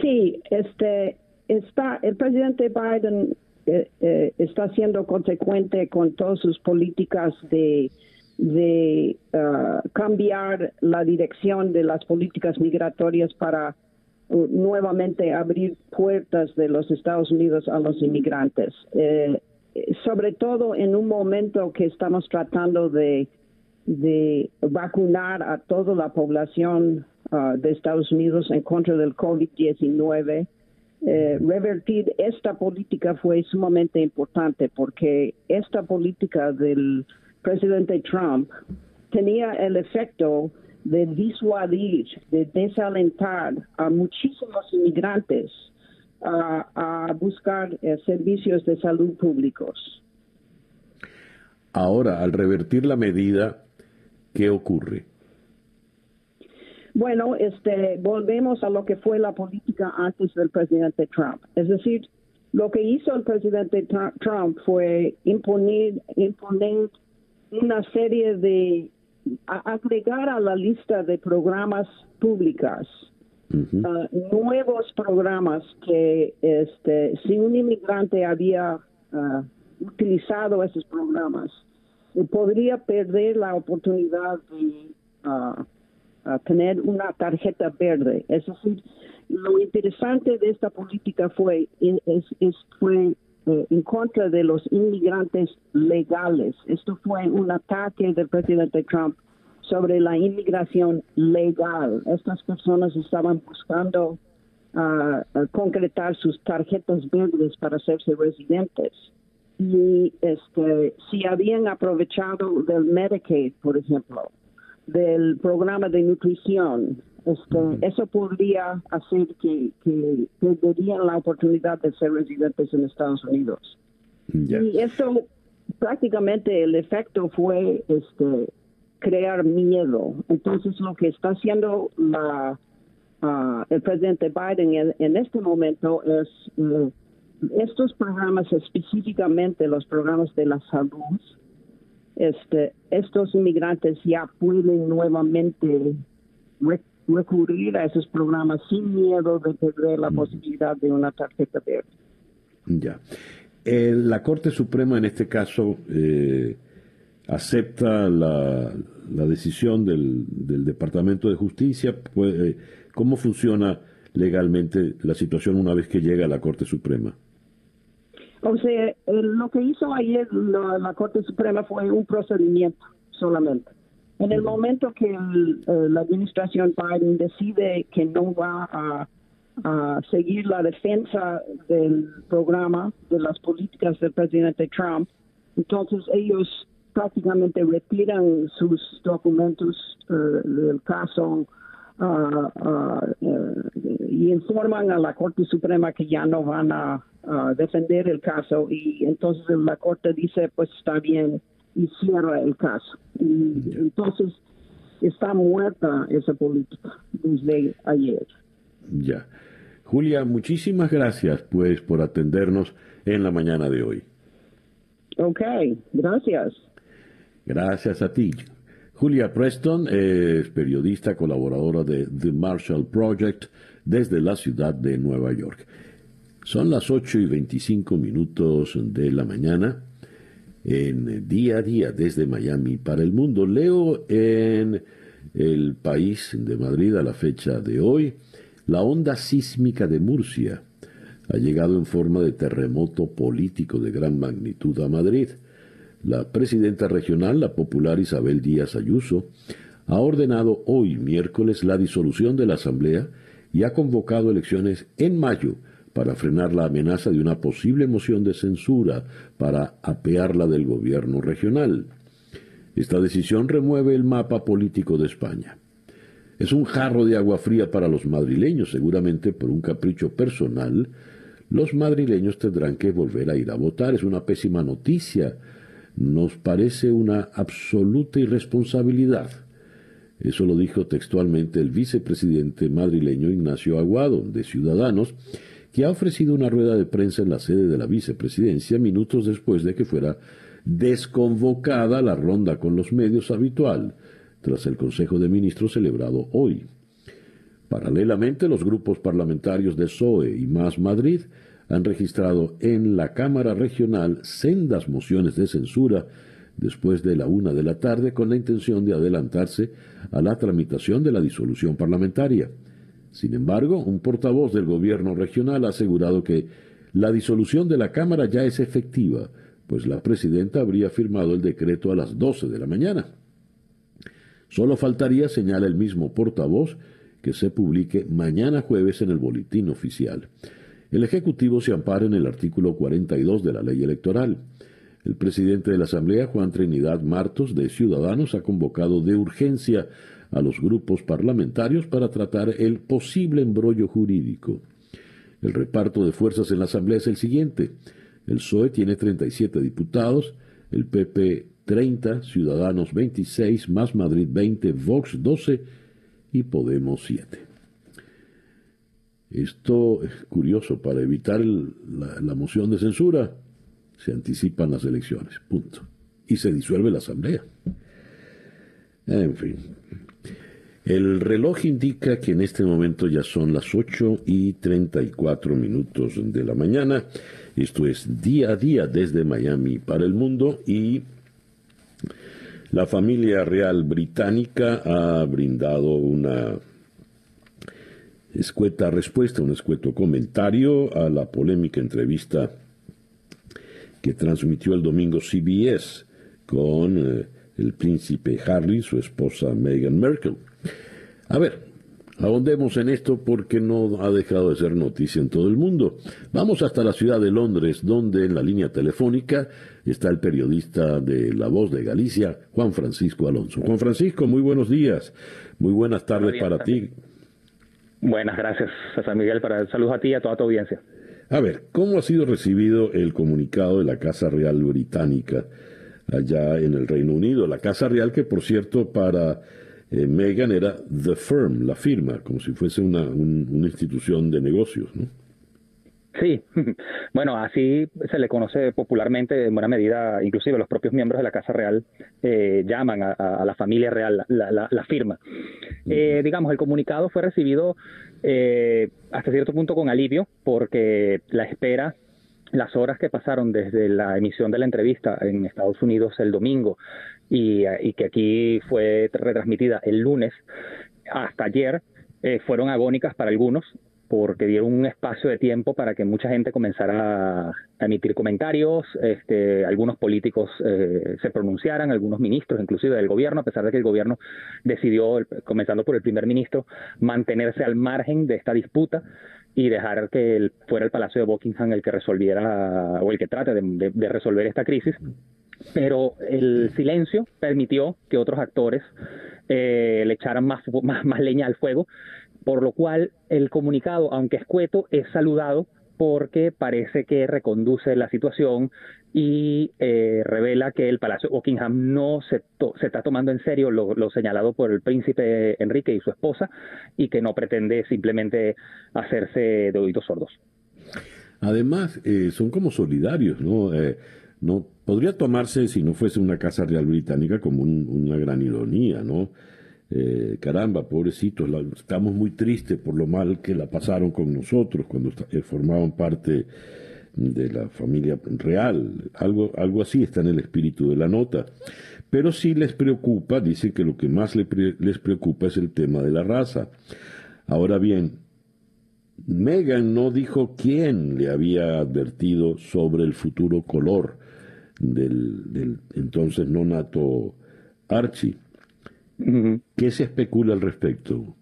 Sí, este está el presidente Biden eh, eh, está siendo consecuente con todas sus políticas de de uh, cambiar la dirección de las políticas migratorias para nuevamente abrir puertas de los Estados Unidos a los inmigrantes, eh, sobre todo en un momento que estamos tratando de, vacunar a toda la población ah, de Estados Unidos en contra del COVID-19. Eh, revertir esta política fue sumamente importante porque esta política del presidente Trump tenía el efecto de disuadir, de desalentar a muchísimos inmigrantes a, buscar eh, servicios de salud públicos. Ahora, al revertir la medida, ¿qué ocurre? Bueno, este, volvemos a lo que fue la política antes del presidente Trump. Es decir, lo que hizo el presidente Trump fue imponer, imponer una serie de agregar a la lista de programas públicas uh, nuevos programas que este, si un inmigrante había uh, utilizado esos programas, eh, podría perder la oportunidad de uh, tener una tarjeta verde. Es decir, lo interesante de esta política fue, es, es, fue eh, en contra de los inmigrantes legales. Esto fue un ataque del presidente Trump sobre la inmigración legal. Estas personas estaban buscando a, concretar sus tarjetas verdes para hacerse residentes. Y este, si habían aprovechado del Medicaid, por ejemplo, del programa de nutrición, este, eso podría hacer que, que perderían la oportunidad de ser residentes en Estados Unidos. Y eso prácticamente el efecto fue este crear miedo. Entonces lo que está haciendo la uh, el presidente Biden en, este momento es uh, estos programas específicamente los programas de la salud. Este, estos inmigrantes ya pueden nuevamente recurrir a esos programas sin miedo de perder la posibilidad de una tarjeta verde. Ya. Eh, la Corte Suprema en este caso eh, acepta la, decisión del, Departamento de Justicia. Eh, ¿Cómo funciona legalmente la situación una vez que llega a la Corte Suprema? O sea, lo que hizo ayer la, Corte Suprema fue un procedimiento solamente. En el momento que la administración Biden decide que no va a a seguir la defensa del programa, de las políticas del presidente Trump. Entonces ellos prácticamente retiran sus documentos eh, del caso ah, ah, eh, y informan a la Corte Suprema que ya no van a, defender el caso y entonces la Corte dice pues está bien y cierra el caso. Y entonces está muerta esa política desde ayer. Ya. Julia, muchísimas gracias pues por atendernos en la mañana de hoy. Ok, gracias. Gracias a ti. Julia Preston es periodista colaboradora de The Marshall Project desde la ciudad de Nueva York. Son las 8 y 25 minutos de la mañana en día a día desde Miami para el mundo. Leo en el país de Madrid a la fecha de hoy la onda sísmica de Murcia ha llegado en forma de terremoto político de gran magnitud a Madrid. La presidenta regional, la popular Isabel Díaz Ayuso, ha ordenado hoy, miércoles, la disolución de la Asamblea y ha convocado elecciones en mayo para frenar la amenaza de una posible moción de censura para apearla del gobierno regional. Esta decisión remueve el mapa político de España. Es un jarro de agua fría para los madrileños, seguramente por un capricho personal. Los madrileños tendrán que volver a ir a votar. Es una pésima noticia. Nos parece una absoluta irresponsabilidad. Eso lo dijo textualmente el vicepresidente madrileño Ignacio Aguado, de Ciudadanos, que ha ofrecido una rueda de prensa en la sede de la vicepresidencia minutos después de que fuera desconvocada la ronda con los medios habitual tras el Consejo de Ministros celebrado hoy. Paralelamente, los grupos parlamentarios de PSOE y Más Madrid han registrado en la Cámara Regional sendas mociones de censura después de la una de la tarde con la intención de adelantarse a la tramitación de la disolución parlamentaria. Sin embargo, un portavoz del gobierno regional ha asegurado que la disolución de la Cámara ya es efectiva, pues la presidenta habría firmado el decreto a las 12 de la mañana. Solo faltaría, señala el mismo portavoz, que se publique mañana jueves en el boletín oficial. El Ejecutivo se ampara en el artículo 42 de la ley electoral. El presidente de la Asamblea, Juan Trinidad Martos, de Ciudadanos, ha convocado de urgencia a los grupos parlamentarios para tratar el posible embrollo jurídico. El reparto de fuerzas en la Asamblea es el siguiente. El PSOE tiene 37 diputados, el PP 30, Ciudadanos 26, Más Madrid 20, Vox 12 y Podemos 7. Esto es curioso, para evitar la, moción de censura se anticipan las elecciones, punto. Y se disuelve la asamblea. En fin. El reloj indica que en este momento ya son las 8 y 34 minutos de la mañana. Esto es día a día desde Miami para el mundo y la familia real británica ha brindado una escueta respuesta, un escueto comentario a la polémica entrevista que transmitió el domingo CBS con eh, el príncipe Harry y su esposa Meghan Merkel. A ver, Ahondemos en esto porque no ha dejado de ser noticia en todo el mundo. Vamos hasta la ciudad de Londres, donde en la línea telefónica está el periodista de La Voz de Galicia, Juan Francisco Alonso. Juan Francisco, muy buenos días, muy buenas tardes para ti. Buenas, gracias, San Miguel, para saludos a ti y a toda tu audiencia. A ver, ¿cómo ha sido recibido el comunicado de la Casa Real Británica allá en el Reino Unido? La Casa Real que, por cierto, para eh, Megan era The Firm, la firma, como si fuese una, una institución de negocios, ¿no? Sí, bueno, así se le conoce popularmente en buena medida, inclusive los propios miembros de la Casa Real eh, llaman a, la familia real la, firma. Eh, digamos, el comunicado fue recibido eh, hasta cierto punto con alivio porque la espera las horas que pasaron desde la emisión de la entrevista en Estados Unidos el domingo y, que aquí fue retransmitida el lunes hasta ayer eh, fueron agónicas para algunos porque dieron un espacio de tiempo para que mucha gente comenzara a emitir comentarios, este, algunos políticos eh, se pronunciaran, algunos ministros inclusive del gobierno, a pesar de que el gobierno decidió, comenzando por el primer ministro, mantenerse al margen de esta disputa y dejar que fuera el Palacio de Buckingham el que resolviera o el que trate de, resolver esta crisis. Pero el silencio permitió que otros actores eh, le echaran más, más, más leña al fuego por lo cual el comunicado, aunque escueto, es saludado porque parece que reconduce la situación y eh, revela que el Palacio Buckingham no se, se está tomando en serio lo, señalado por el príncipe Enrique y su esposa y que no pretende simplemente hacerse de oídos sordos. Además, eh, son como solidarios, ¿no? Eh, no podría tomarse, si no fuese una casa real británica, como una gran ironía, ¿no? Eh, caramba, pobrecitos, estamos muy tristes por lo mal que la pasaron con nosotros cuando eh, formaban parte de la familia real. Algo, algo así está en el espíritu de la nota. Pero sí les preocupa, dicen que lo que más les preocupa es el tema de la raza. Ahora bien, Megan no dijo quién le había advertido sobre el futuro color del, del entonces nonato Archie. ¿Qué se especula al respecto?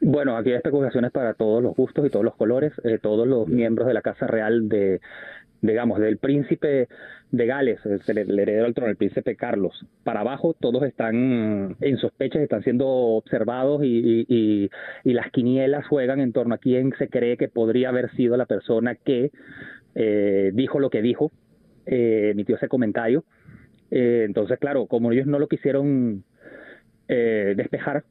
Bueno, aquí hay especulaciones para todos los gustos y todos los colores. Eh, todos los miembros de la Casa Real de, digamos, del príncipe de Gales, el, heredero al trono, el príncipe Carlos, para abajo todos están en sospechas, están siendo observados y, las quinielas juegan en torno a quién se cree que podría haber sido la persona que eh, dijo lo que dijo, eh, emitió ese comentario. entonces, claro, como ellos no lo quisieron eh, despejar,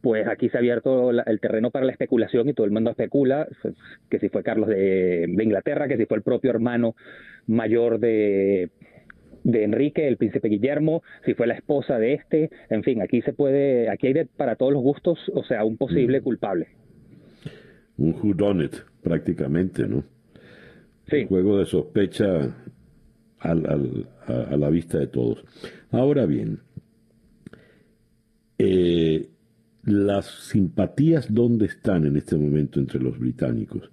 pues aquí se ha abierto el terreno para la especulación y todo el mundo especula que si fue Carlos de, Inglaterra, que si fue el propio hermano mayor de, de Enrique, el príncipe Guillermo, si fue la esposa de este, en fin, aquí se puede, aquí hay para todos los gustos, o sea, un posible culpable. Un whodunit, prácticamente, ¿no? Sí. Un juego de sospecha al, a la vista de todos. Ahora bien, eh, las simpatías dónde están en este momento entre los británicos.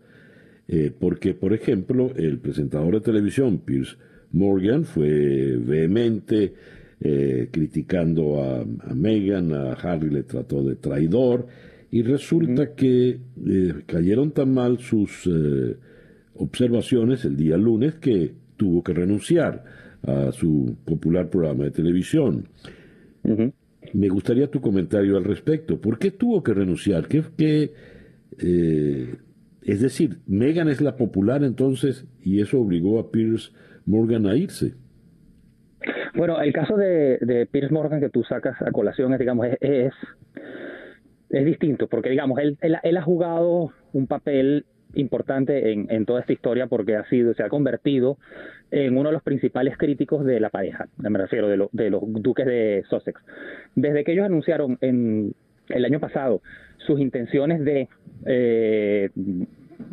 Eh, porque, por ejemplo, el presentador de televisión, Piers Morgan, fue vehemente eh, criticando a, a, Meghan, a Harry le trató de traidor, y resulta que cayeron tan mal sus observaciones el día lunes que tuvo que renunciar a su popular programa de televisión. Me gustaría tu comentario al respecto. ¿Por qué tuvo que renunciar? ¿Qué, eh, es decir, Megan es la popular entonces y eso obligó a Pierce Morgan a irse. Bueno, el caso de, Pierce Morgan que tú sacas a colación es, digamos, es, es, distinto, porque, digamos, él, él, ha jugado un papel importante en, en, toda esta historia porque ha sido, se ha convertido en uno de los principales críticos de la pareja, me refiero de, de los duques de Sussex. Desde que ellos anunciaron en el año pasado sus intenciones de eh,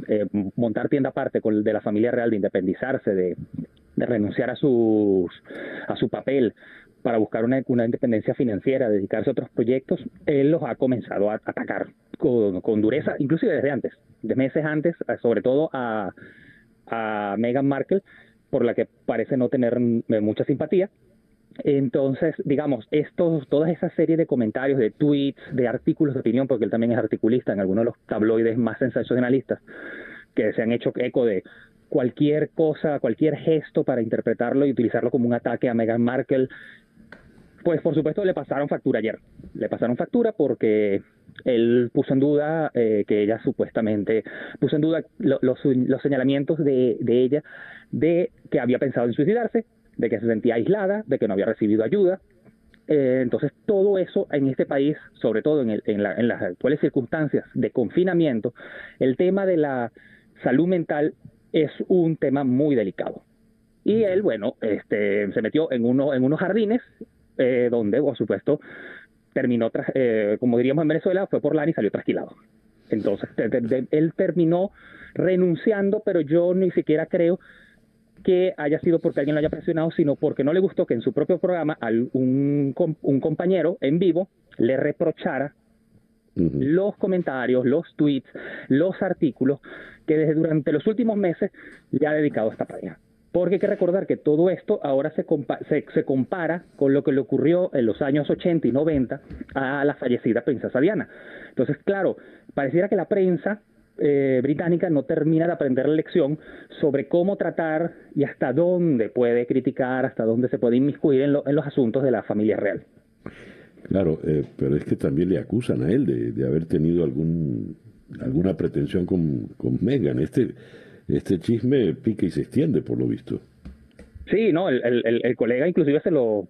eh, montar tienda aparte con, de la familia real, de independizarse, de, renunciar a, sus, a su papel para buscar una, una, independencia financiera, dedicarse a otros proyectos, él los ha comenzado a atacar con, con dureza, inclusive desde antes, de meses antes, sobre todo a, a Meghan Markle, por la que parece no tener mucha simpatía. Entonces, digamos, estos, toda esa serie de comentarios, de tweets, de artículos de opinión, porque él también es articulista en algunos de los tabloides más sensacionalistas, que se han hecho eco de cualquier cosa, cualquier gesto para interpretarlo y utilizarlo como un ataque a Meghan Markle, pues por supuesto le pasaron factura ayer. Le pasaron factura porque él puso en duda eh, que ella supuestamente puso en duda los, señalamientos de, ella de que había pensado en suicidarse, de que se sentía aislada, de que no había recibido ayuda. Eh, entonces todo eso en este país, sobre todo en, en las actuales circunstancias de confinamiento, el tema de la salud mental es un tema muy delicado. Y él, bueno, este, se metió en, uno, en unos jardines eh, donde, por supuesto, terminó, eh, como diríamos en Venezuela, fue por lana y salió trasquilado. Entonces, él terminó renunciando, pero yo ni siquiera creo que haya sido porque alguien lo haya presionado, sino porque no le gustó que en su propio programa un, un compañero en vivo le reprochara los comentarios, los tweets, los artículos que desde durante los últimos meses le ha dedicado a esta pareja. Porque hay que recordar que todo esto ahora se, se, compara con lo que le ocurrió en los años 80 y 90 a la fallecida princesa Diana. Entonces, claro, pareciera que la prensa eh, británica no termina de aprender la lección sobre cómo tratar y hasta dónde puede criticar, hasta dónde se puede inmiscuir en, en los asuntos de la familia real. Claro, eh, pero es que también le acusan a él de, haber tenido alguna pretensión con, con Megan. Este, este chisme pica y se extiende, por lo visto. Sí, no, el, el, el colega inclusive se lo,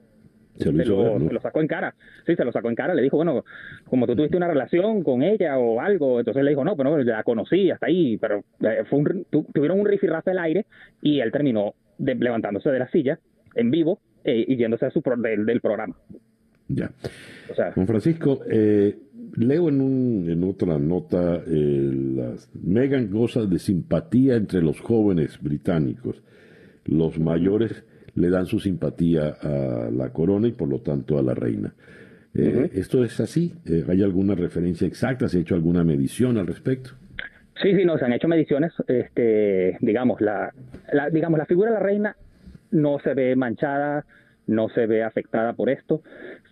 se lo, sacó en cara. Sí, se lo sacó en cara. Le dijo, bueno, como tú tuviste una relación con ella o algo, entonces le dijo, no, pero no, la conocí hasta ahí, pero eh, fue un, tuvieron un rifirrafe al aire y él terminó levantándose de la silla en vivo eh, y yéndose a su del, del programa. Ya. Juan Francisco, eh, leo en, un, en otra nota, eh, las Megan goza de simpatía entre los jóvenes británicos. Los mayores le dan su simpatía a la corona y por lo tanto a la reina. Eh, ¿Esto es así? ¿Hay alguna referencia exacta? ¿Se ha hecho alguna medición al respecto? Sí, sí, no, se han hecho mediciones. Este, digamos, la, la, digamos, la figura de la reina no se ve manchada no se ve afectada por esto.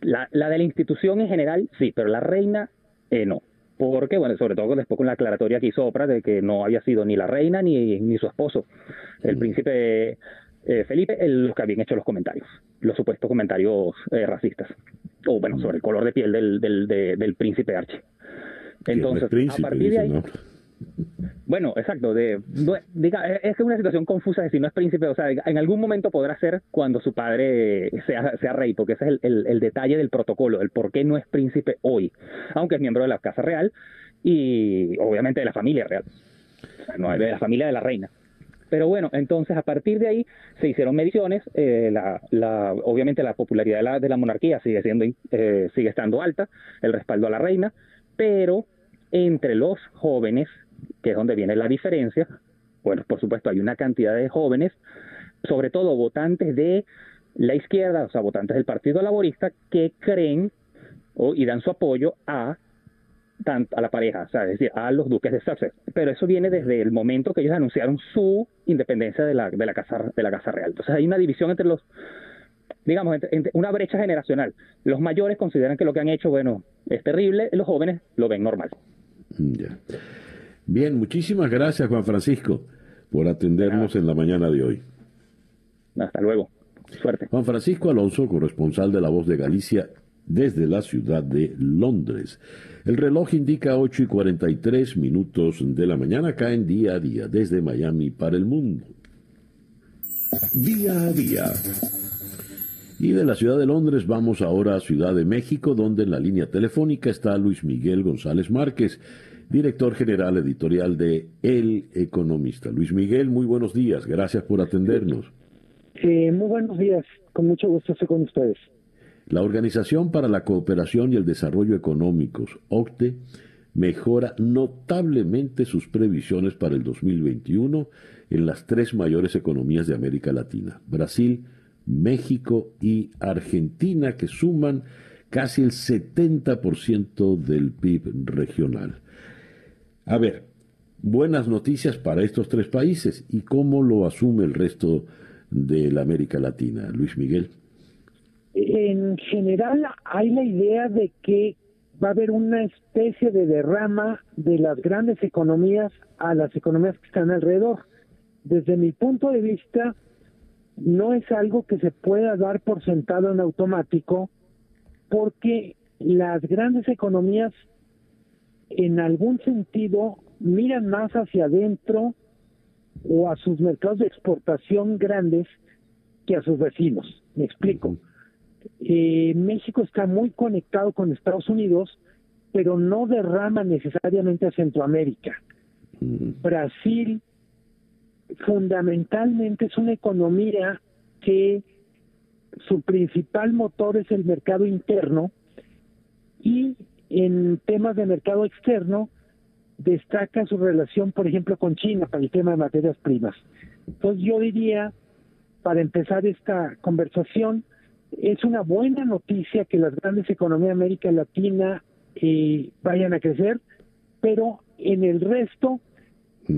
La, la de la institución en general, sí, pero la reina, eh, no. Porque, bueno, sobre todo después con la aclaratoria que hizo Oprah de que no había sido ni la reina ni, ni su esposo, el mm. príncipe eh, Felipe, los que habían hecho los comentarios, los supuestos comentarios eh, racistas. O, bueno, sobre el color de piel del, del, del príncipe Archie. Entonces, a partir de ahí... Bueno, exacto. De, diga, es una situación confusa de si no es príncipe. O sea, en algún momento podrá ser cuando su padre sea, sea rey, porque ese es el, el, detalle del protocolo, el por qué no es príncipe hoy, aunque es miembro de la Casa Real y obviamente de la familia real, no de la familia de la reina. Pero bueno, entonces a partir de ahí se hicieron mediciones. Eh, la, la, obviamente la popularidad de la, de la monarquía sigue siendo eh, sigue estando alta, el respaldo a la reina, pero entre los jóvenes que es donde viene la diferencia. Bueno, por supuesto, hay una cantidad de jóvenes, sobre todo votantes de la izquierda, o sea, votantes del Partido Laborista, que creen o, y dan su apoyo a a la pareja, o sea, es decir, a los duques de Sussex. Pero eso viene desde el momento que ellos anunciaron su independencia de la, de la, casa, de la Casa Real. Entonces hay una división entre los, digamos, entre, una brecha generacional. Los mayores consideran que lo que han hecho, bueno, es terrible, los jóvenes lo ven normal. Ya. Bien, muchísimas gracias Juan Francisco por atendernos en la mañana de hoy. Hasta luego. Suerte. Juan Francisco Alonso, corresponsal de La Voz de Galicia desde la ciudad de Londres. El reloj indica 8 y 43 minutos de la mañana, caen día a día desde Miami para el mundo. Día a día. Y de la ciudad de Londres vamos ahora a Ciudad de México, donde en la línea telefónica está Luis Miguel González Márquez, director general editorial de El Economista. Luis Miguel, muy buenos días, gracias por atendernos. Sí, muy buenos días, con mucho gusto estoy con ustedes. La Organización para la Cooperación y el Desarrollo Económicos, OCTE, mejora notablemente sus previsiones para el 2021 en las tres mayores economías de América Latina, Brasil, México y Argentina, que suman casi el 70% del PIB regional. A ver, buenas noticias para estos tres países y cómo lo asume el resto de la América Latina. Luis Miguel. En general hay la idea de que va a haber una especie de derrama de las grandes economías a las economías que están alrededor. Desde mi punto de vista, no es algo que se pueda dar por sentado en automático, porque las grandes economías en algún sentido miran más hacia adentro o a sus mercados de exportación grandes que a sus vecinos. Me explico. Eh, México está muy conectado con Estados Unidos, pero no derrama necesariamente a Centroamérica. Brasil fundamentalmente es una economía que su principal motor es el mercado interno y en temas de mercado externo destaca su relación, por ejemplo, con China para el tema de materias primas. Entonces yo diría, para empezar esta conversación, es una buena noticia que las grandes economías de América Latina eh, vayan a crecer, pero en el resto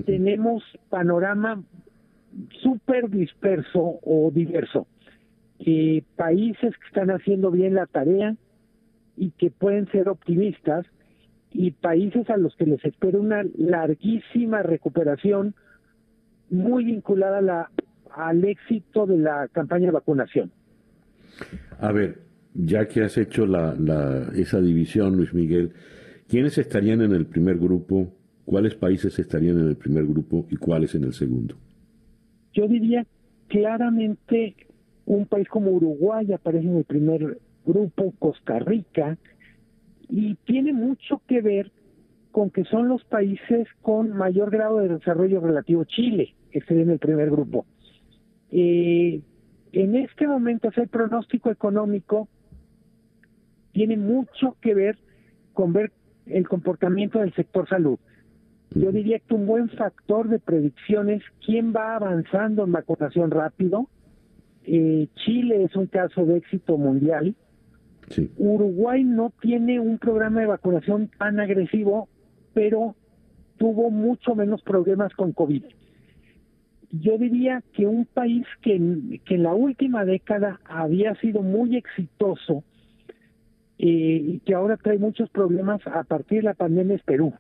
tenemos panorama súper disperso o diverso. Eh, países que están haciendo bien la tarea y que pueden ser optimistas y países a los que les espera una larguísima recuperación muy vinculada a la, al éxito de la campaña de vacunación. A ver, ya que has hecho la, la, esa división, Luis Miguel, ¿quiénes estarían en el primer grupo? ¿Cuáles países estarían en el primer grupo y cuáles en el segundo? Yo diría claramente un país como Uruguay aparece en el primer grupo, Costa Rica, y tiene mucho que ver con que son los países con mayor grado de desarrollo relativo. Chile, que estaría en el primer grupo. Eh, en este momento hacer pronóstico económico tiene mucho que ver con ver el comportamiento del sector salud. Yo diría que un buen factor de predicción es quién va avanzando en vacunación rápido. Eh, Chile es un caso de éxito mundial. Uruguay no tiene un programa de vacunación tan agresivo, pero tuvo mucho menos problemas con COVID. Yo diría que un país que, que en la última década había sido muy exitoso eh, y que ahora trae muchos problemas a partir de la pandemia es Perú.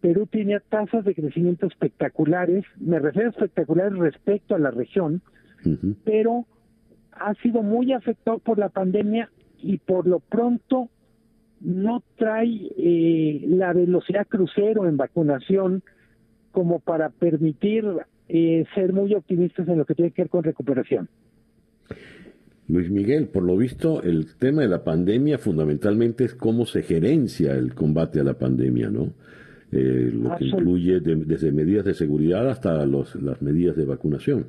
Perú tenía tasas de crecimiento espectaculares, me refiero a espectaculares respecto a la región, pero ha sido muy afectado por la pandemia y por lo pronto no trae eh, la velocidad crucero en vacunación como para permitir eh, ser muy optimistas en lo que tiene que ver con recuperación. Luis Miguel, por lo visto, el tema de la pandemia fundamentalmente es cómo se gerencia el combate a la pandemia, ¿no? Eh, lo que incluye desde medidas de seguridad hasta los, las medidas de vacunación.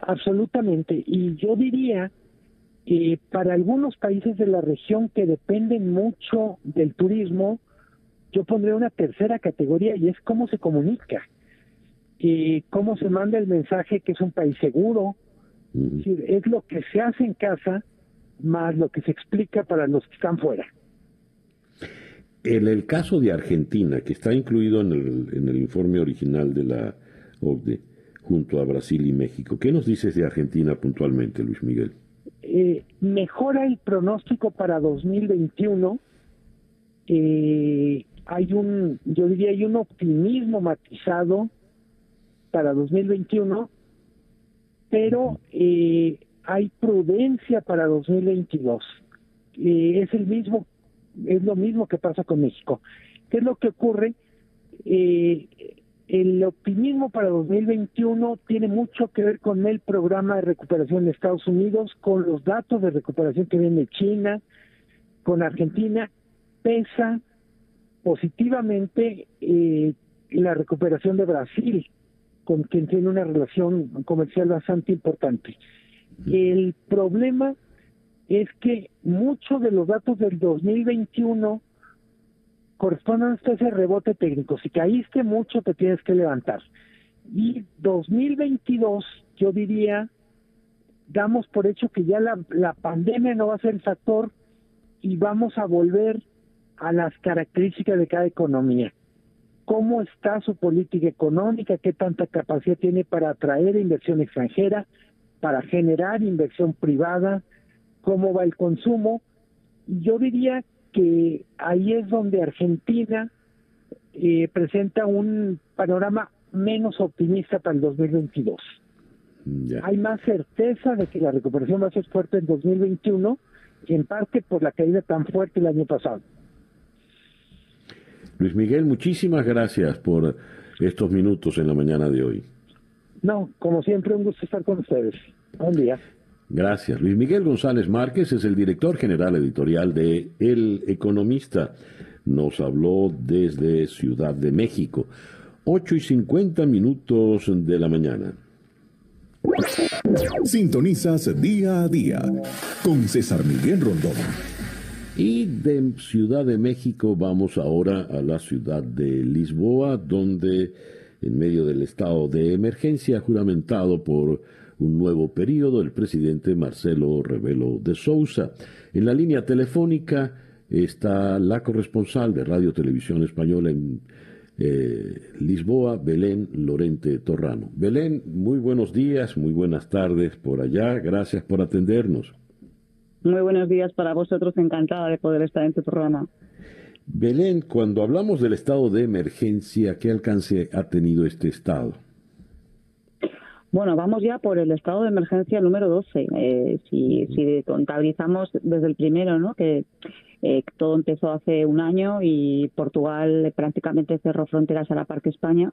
Absolutamente. Y yo diría que para algunos países de la región que dependen mucho del turismo, yo pondré una tercera categoría y es cómo se comunica y cómo se manda el mensaje que es un país seguro. Es lo que se hace en casa más lo que se explica para los que están fuera. En el caso de Argentina, que está incluido en el, en el informe original de la OCDE, junto a Brasil y México, ¿qué nos dices de Argentina puntualmente, Luis Miguel? Eh, mejora el pronóstico para 2021. Eh, hay un, yo diría, hay un optimismo matizado para 2021, pero eh, hay prudencia para 2022. Eh, es el mismo, es lo mismo que pasa con México. ¿Qué es lo que ocurre? Eh, el optimismo para 2021 tiene mucho que ver con el programa de recuperación de Estados Unidos, con los datos de recuperación que viene de China, con Argentina, pesa positivamente la recuperación de Brasil, con quien tiene una relación comercial bastante importante. El problema es que muchos de los datos del 2021 corresponden a ese rebote técnico. Si caíste mucho, te tienes que levantar. Y 2022, yo diría, damos por hecho que ya la, la pandemia no va a ser el factor y vamos a volver a las características de cada economía cómo está su política económica, qué tanta capacidad tiene para atraer inversión extranjera, para generar inversión privada, cómo va el consumo. Yo diría que ahí es donde Argentina eh, presenta un panorama menos optimista para el 2022. Hay más certeza de que la recuperación va a ser fuerte en 2021, en parte por la caída tan fuerte el año pasado. Luis Miguel, muchísimas gracias por estos minutos en la mañana de hoy. No, como siempre, un gusto estar con ustedes. Buen día. Gracias. Luis Miguel González Márquez es el director general editorial de El Economista. Nos habló desde Ciudad de México. 8 y 50 minutos de la mañana. Sintonizas día a día con César Miguel Rondón. Y de Ciudad de México vamos ahora a la ciudad de Lisboa, donde en medio del estado de emergencia juramentado por un nuevo periodo, el presidente Marcelo Rebelo de Sousa. En la línea telefónica está la corresponsal de Radio Televisión Española en eh, Lisboa, Belén Lorente Torrano. Belén, muy buenos días, muy buenas tardes por allá, gracias por atendernos. Muy buenos días para vosotros, encantada de poder estar en tu programa. Belén, cuando hablamos del estado de emergencia, ¿qué alcance ha tenido este estado? Bueno, vamos ya por el estado de emergencia número 12. Eh, si, si contabilizamos desde el primero, ¿no? que eh, todo empezó hace un año y Portugal prácticamente cerró fronteras a la par que España.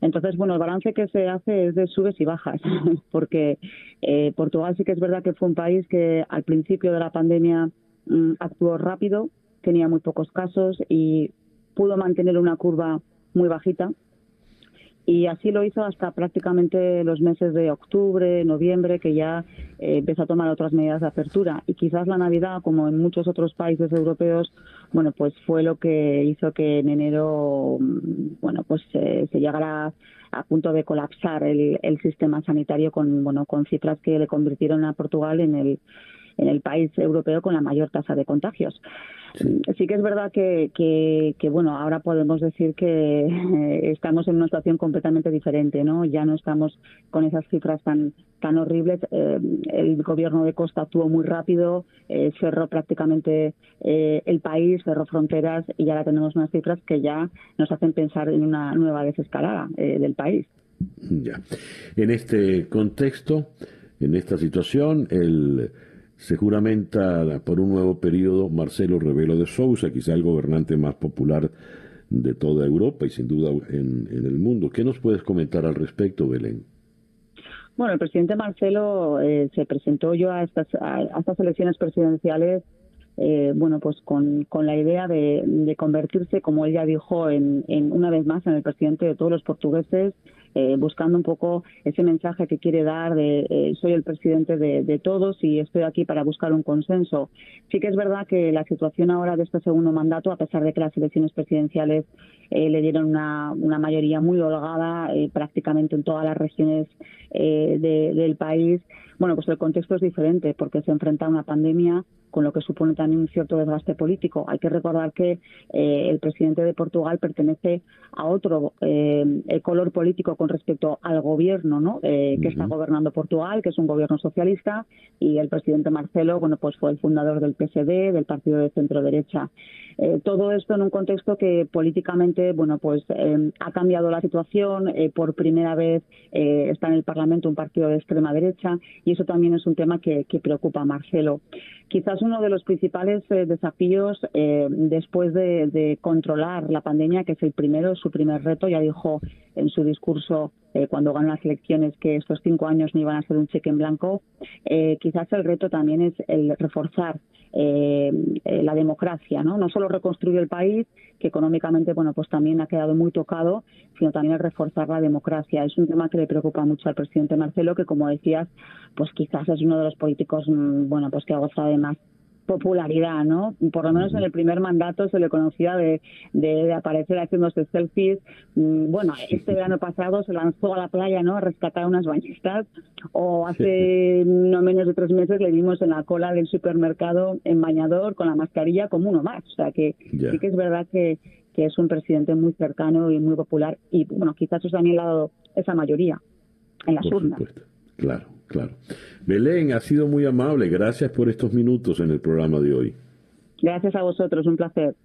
Entonces, bueno, el balance que se hace es de subes y bajas, porque eh, Portugal sí que es verdad que fue un país que al principio de la pandemia mm, actuó rápido, tenía muy pocos casos y pudo mantener una curva muy bajita. Y así lo hizo hasta prácticamente los meses de octubre, noviembre, que ya eh, empezó a tomar otras medidas de apertura. Y quizás la Navidad, como en muchos otros países europeos, bueno, pues fue lo que hizo que en enero, mm, bueno, pues se llegara a punto de colapsar el, el sistema sanitario con, bueno, con cifras que le convirtieron a Portugal en el en el país europeo con la mayor tasa de contagios. Sí, que es verdad que, que, bueno, ahora podemos decir que eh, estamos en una situación completamente diferente, ¿no? Ya no estamos con esas cifras tan tan horribles. Eh, el gobierno de Costa actuó muy rápido, eh, cerró prácticamente el país, cerró fronteras y ahora tenemos unas cifras que ya nos hacen pensar en una nueva desescalada del país. Ya. En este contexto, en esta situación, el se juramenta por un nuevo periodo Marcelo Rebelo de Sousa, quizá el gobernante más popular de toda Europa y sin duda en, el mundo. ¿Qué nos puedes comentar al respecto, Belén? Bueno, el presidente Marcelo eh, se presentó yo a estas, a estas elecciones presidenciales eh, bueno, pues con, con la idea de, de, convertirse, como él ya dijo, en, en, una vez más en el presidente de todos los portugueses, eh, buscando un poco ese mensaje que quiere dar de eh, soy el presidente de, todos y estoy aquí para buscar un consenso. Sí que es verdad que la situación ahora de este segundo mandato, a pesar de que las elecciones presidenciales le dieron una, mayoría muy holgada prácticamente en todas las regiones de, del país, bueno, pues el contexto es diferente porque se enfrenta a una pandemia con lo que supone también un cierto desgaste político. Hay que recordar que eh, el presidente de Portugal pertenece a otro eh, color político con respecto al gobierno ¿no? Eh, que está gobernando Portugal, que es un gobierno socialista, y el presidente Marcelo, bueno, pues fue el fundador del PSD, del partido de centro derecha. todo esto en un contexto que políticamente, bueno, pues ha cambiado la situación. por primera vez está en el Parlamento un partido de extrema derecha y eso también es un tema que, que preocupa a Marcelo. Quizás uno de los principales eh, desafíos eh, después de, controlar la pandemia, que es el primero, su primer reto, ya dijo en su discurso eh, cuando ganó las elecciones que estos cinco años no iban a ser un cheque en blanco, quizás el reto también es el reforzar la democracia, ¿no? No solo reconstruir el país, que económicamente, bueno, pues también ha quedado muy tocado, sino también reforzar la democracia. Es un tema que le preocupa mucho al presidente Marcelo, que como decías, pues quizás es uno de los políticos, mm, bueno, pues que ha gozado de más popularidad, ¿no? Por lo menos en el primer mandato se le conocía de, de, aparecer haciéndose selfies. Mm, bueno, este verano pasado se lanzó a la playa, ¿no? A rescatar unas bañistas. O hace no menos de tres meses le vimos en la cola del supermercado en bañador con la mascarilla como uno más. O sea que sí que es verdad que, que es un presidente muy cercano y muy popular. Y bueno, quizás eso también le ha dado esa mayoría en las urnas. Claro. Claro. Belén, ha sido muy amable. Gracias por estos minutos en el programa de hoy. Gracias a vosotros, un placer.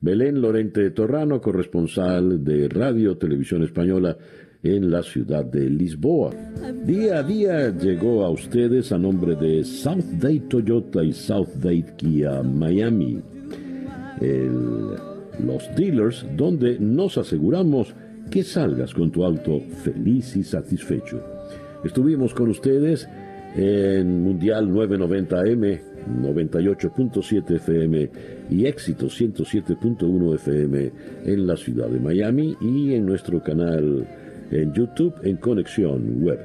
Belén Lorente Torrano, corresponsal de Radio Televisión Española en la ciudad de Lisboa. Día a día llegó a ustedes a nombre de South Date Toyota y South Date Kia Miami, los dealers donde nos aseguramos que salgas con tu auto feliz y satisfecho. Estuvimos con ustedes en Mundial 990M, 98.7 FM y Éxito 107.1 FM en la ciudad de Miami y en nuestro canal en YouTube en Conexión Web.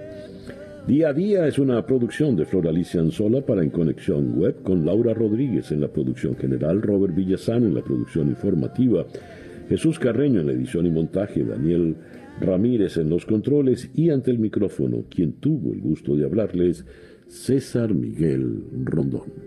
Día a día es una producción de Flor Alicia Anzola para En Conexión Web con Laura Rodríguez en la producción general, Robert Villazán en la producción informativa, Jesús Carreño en la edición y montaje, Daniel Ramírez en los controles y ante el micrófono, quien tuvo el gusto de hablarles, César Miguel Rondón.